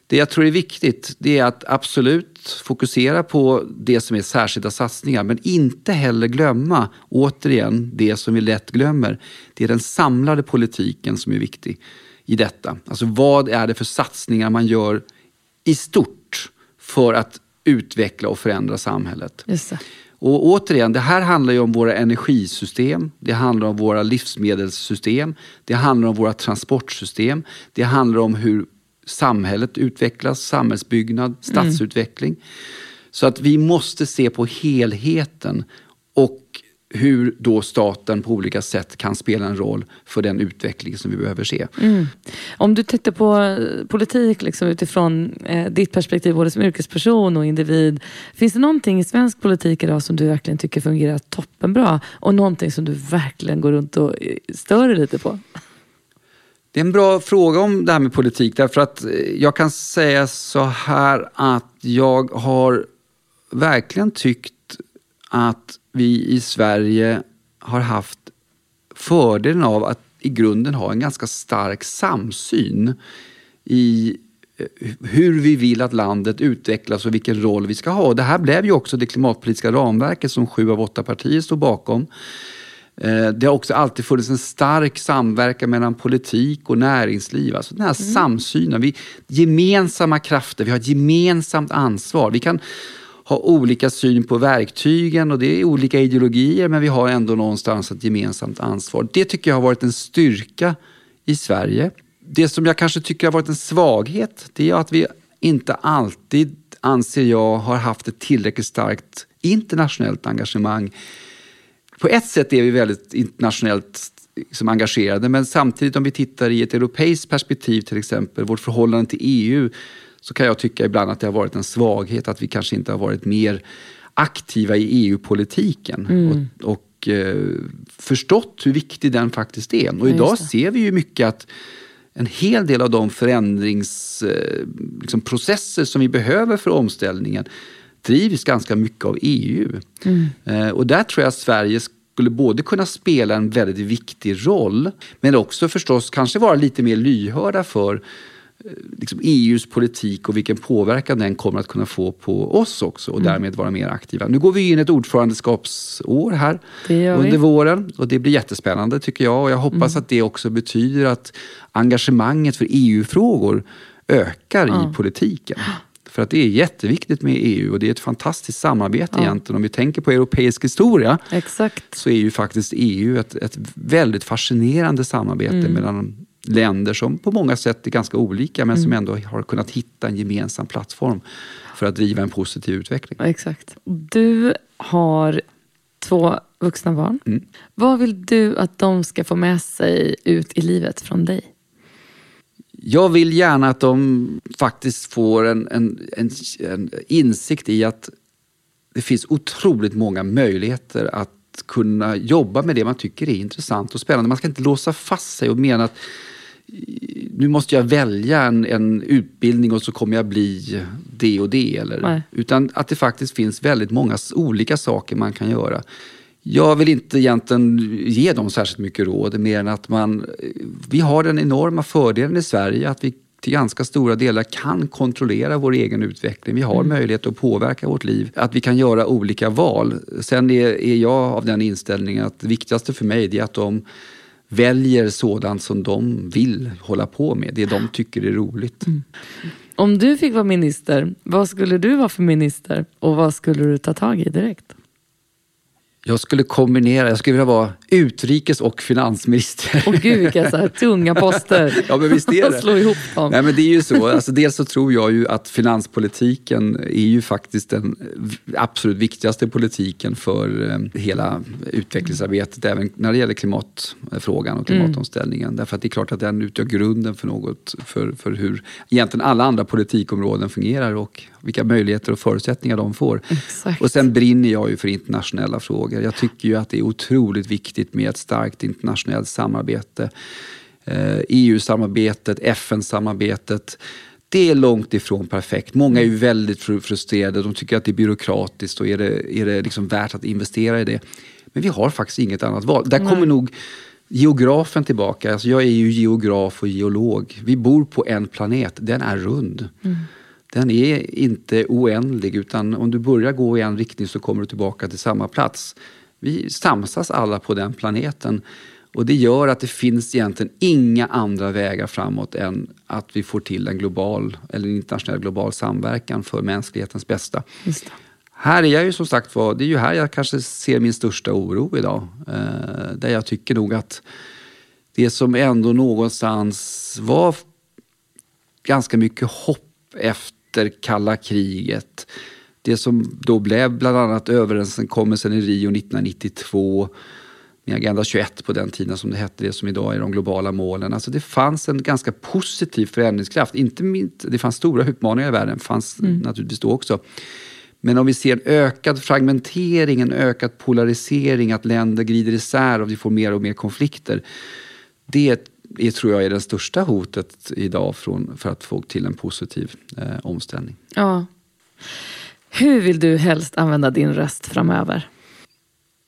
Det jag tror är viktigt det är att absolut fokusera på det som är särskilda satsningar men inte heller glömma, återigen, det som vi lätt glömmer. Det är den samlade politiken som är viktig i detta. Alltså vad är det för satsningar man gör i stort för att utveckla och förändra samhället. Och återigen, det här handlar ju om våra energisystem, det handlar om våra livsmedelssystem, det handlar om våra transportsystem, det handlar om hur samhället utvecklas, samhällsbyggnad, stadsutveckling. Mm. Så att vi måste se på helheten och hur då staten på olika sätt kan spela en roll för den utveckling som vi behöver se. Mm. Om du tittar på eh, politik liksom utifrån eh, ditt perspektiv både som yrkesperson och individ. Finns det någonting i svensk politik idag som du verkligen tycker fungerar toppenbra och någonting som du verkligen går runt och eh, stör dig lite på? Det är en bra fråga om det här med politik därför att eh, jag kan säga så här att jag har verkligen tyckt att vi i Sverige har haft fördelen av att i grunden ha en ganska stark samsyn i eh, hur vi vill att landet utvecklas och vilken roll vi ska ha. Det här blev ju också det klimatpolitiska ramverket som sju av åtta partier stod bakom. Eh, det har också alltid funnits en stark samverkan mellan politik och näringsliv. Alltså den här mm. samsynen. Vi, gemensamma krafter, vi har ett gemensamt ansvar. Vi kan ha olika syn på verktygen och det är olika ideologier men vi har ändå någonstans ett gemensamt ansvar. Det tycker jag har varit en styrka i Sverige. Det som jag kanske tycker har varit en svaghet det är att vi inte alltid, anser jag, har haft ett tillräckligt starkt internationellt engagemang. På ett sätt är vi väldigt internationellt liksom engagerade men samtidigt om vi tittar i ett europeiskt perspektiv till exempel, vårt förhållande till EU så kan jag tycka ibland att det har varit en svaghet att vi kanske inte har varit mer aktiva i EU-politiken. Mm. Och, och eh, förstått hur viktig den faktiskt är. Och idag ser vi ju mycket att en hel del av de förändringsprocesser liksom, som vi behöver för omställningen drivs ganska mycket av EU. Mm. Eh, och där tror jag att Sverige skulle både kunna spela en väldigt viktig roll men också förstås kanske vara lite mer lyhörda för liksom EUs politik och vilken påverkan den kommer att kunna få på oss också och mm. därmed vara mer aktiva. Nu går vi in ett ordförandeskapsår här under våren och det blir jättespännande tycker jag och jag hoppas mm. att det också betyder att engagemanget för EU-frågor ökar ja. i politiken. För att det är jätteviktigt med EU och det är ett fantastiskt samarbete ja. egentligen. Om vi tänker på europeisk historia Exakt. så är ju faktiskt EU ett, ett väldigt fascinerande samarbete mm. mellan länder som på många sätt är ganska olika men mm. som ändå har kunnat hitta en gemensam plattform för att driva en positiv utveckling. Exakt. Du har två vuxna barn. Mm. Vad vill du att de ska få med sig ut i livet från dig? Jag vill gärna att de faktiskt får en, en, en, en insikt i att det finns otroligt många möjligheter att kunna jobba med det man tycker är intressant och spännande. Man ska inte låsa fast sig och mena att nu måste jag välja en, en, utbildning och så kommer jag bli det och det. Eller, utan att det faktiskt finns väldigt många olika saker man kan göra. Jag vill inte egentligen ge dem särskilt mycket råd mer än att man, vi har den enorma fördelen i Sverige att vi till ganska stora delar kan kontrollera vår egen utveckling. Vi har mm. möjlighet att påverka vårt liv, att vi kan göra olika val. Sen är, är jag av den inställningen att det viktigaste för mig är att de väljer sådant som de vill hålla på med, det de tycker är roligt. Mm. Om du fick vara minister, vad skulle du vara för minister och vad skulle du ta tag i direkt? Jag skulle kombinera, jag skulle vilja vara utrikes och finansminister. Åh gud vilka så här tunga poster. ja men visst är det. Slå ihop dem. Nej men det är ju så, alltså, dels så tror jag ju att finanspolitiken är ju faktiskt den absolut viktigaste politiken för eh, hela utvecklingsarbetet, även när det gäller klimatfrågan och klimatomställningen. Mm. Därför att det är klart att den utgör grunden för något, för, för hur egentligen alla andra politikområden fungerar och vilka möjligheter och förutsättningar de får. Exakt. Och sen brinner jag ju för internationella frågor. Jag tycker ju att det är otroligt viktigt med ett starkt internationellt samarbete. Eh, EU-samarbetet, FN-samarbetet. Det är långt ifrån perfekt. Många är ju väldigt frustrerade. De tycker att det är byråkratiskt och är det, är det liksom värt att investera i det? Men vi har faktiskt inget annat val. Där kommer Nej. nog geografen tillbaka. Alltså jag är ju geograf och geolog. Vi bor på en planet. Den är rund. Mm den är inte oändlig utan om du börjar gå i en riktning så kommer du tillbaka till samma plats. Vi samsas alla på den planeten och det gör att det finns egentligen inga andra vägar framåt än att vi får till en global eller en internationell global samverkan för mänsklighetens bästa. Här är jag ju som sagt var, det är ju här jag kanske ser min största oro idag. Eh, där jag tycker nog att det som ändå någonstans var ganska mycket hopp efter efter kalla kriget. Det som då blev bland annat överenskommelsen i Rio 1992 med Agenda 21 på den tiden som det hette, det som idag är de globala målen. Alltså det fanns en ganska positiv förändringskraft. Inte minst, det fanns stora utmaningar i världen, fanns mm. naturligtvis då också. Men om vi ser en ökad fragmentering, en ökad polarisering, att länder glider isär och vi får mer och mer konflikter. Det det tror jag är det största hotet idag från, för att få till en positiv eh, omställning. Ja. Hur vill du helst använda din röst framöver?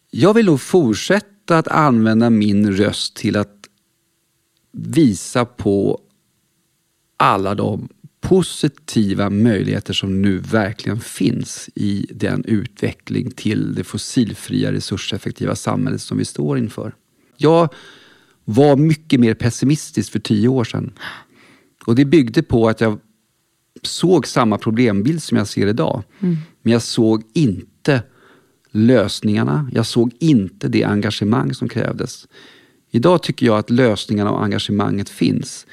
Jag vill nog fortsätta att använda min röst till att visa på alla de positiva möjligheter som nu verkligen finns i den utveckling till det fossilfria resurseffektiva samhället som vi står inför. Jag var mycket mer pessimistisk för tio år sedan. Och det byggde på att jag såg samma problembild som jag ser idag. Mm. Men jag såg inte lösningarna. Jag såg inte det engagemang som krävdes. Idag tycker jag att lösningarna och engagemanget finns.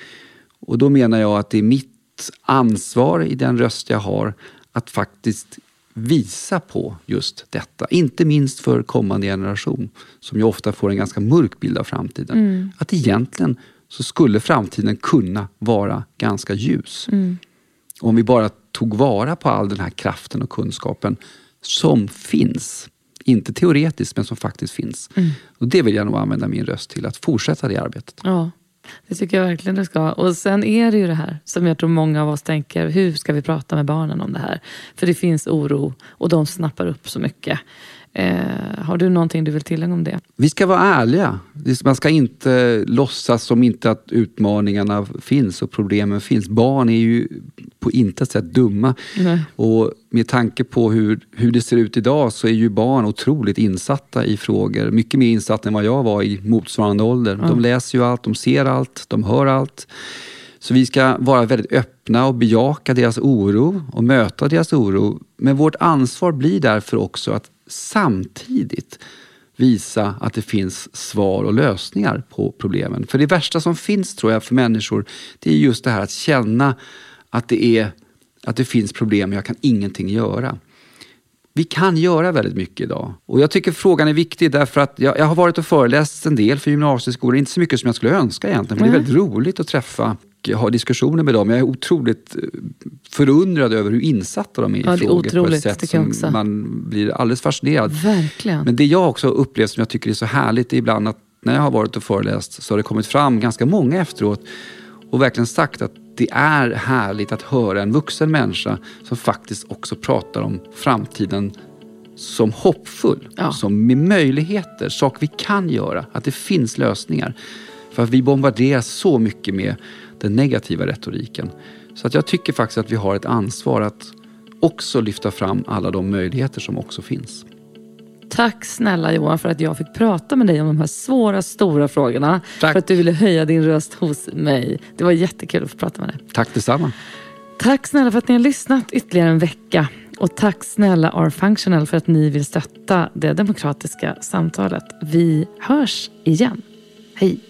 Och då menar jag att det är mitt ansvar i den röst jag har att faktiskt visa på just detta. Inte minst för kommande generation som ju ofta får en ganska mörk bild av framtiden. Mm. Att egentligen så skulle framtiden kunna vara ganska ljus. Mm. Om vi bara tog vara på all den här kraften och kunskapen som finns. Inte teoretiskt, men som faktiskt finns. Mm. Och Det vill jag nog använda min röst till, att fortsätta det arbetet. Ja. Det tycker jag verkligen du ska. Och sen är det ju det här som jag tror många av oss tänker, hur ska vi prata med barnen om det här? För det finns oro och de snappar upp så mycket. Eh, har du någonting du vill tillägga om det? Vi ska vara ärliga. Man ska inte låtsas som inte att utmaningarna finns och problemen finns. Barn är ju på intet sätt dumma. Nej. Och med tanke på hur, hur det ser ut idag så är ju barn otroligt insatta i frågor. Mycket mer insatta än vad jag var i motsvarande ålder. Ja. De läser ju allt, de ser allt, de hör allt. Så vi ska vara väldigt öppna och bejaka deras oro och möta deras oro. Men vårt ansvar blir därför också att samtidigt visa att det finns svar och lösningar på problemen. För det värsta som finns tror jag för människor, det är just det här att känna att det, är, att det finns problem och jag kan ingenting göra. Vi kan göra väldigt mycket idag. Och jag tycker frågan är viktig därför att jag, jag har varit och föreläst en del för gymnasieskolor. Inte så mycket som jag skulle önska egentligen. Mm. det är väldigt roligt att träffa ha diskussioner med dem. Jag är otroligt eh, förundrad över hur insatta de är i ja, frågor på ett sätt som man blir alldeles fascinerad. Verkligen. Men det jag också upplevt som jag tycker är så härligt är ibland att när jag har varit och föreläst så har det kommit fram ganska många efteråt och verkligen sagt att det är härligt att höra en vuxen människa som faktiskt också pratar om framtiden som hoppfull, ja. som med möjligheter, saker vi kan göra, att det finns lösningar. För att vi bombarderas så mycket med den negativa retoriken. Så att jag tycker faktiskt att vi har ett ansvar att också lyfta fram alla de möjligheter som också finns. Tack snälla Johan för att jag fick prata med dig om de här svåra, stora frågorna. Tack. För att du ville höja din röst hos mig. Det var jättekul att få prata med dig. Tack detsamma. Tack snälla för att ni har lyssnat ytterligare en vecka. Och tack snälla R-Functional för att ni vill stötta det demokratiska samtalet. Vi hörs igen. Hej!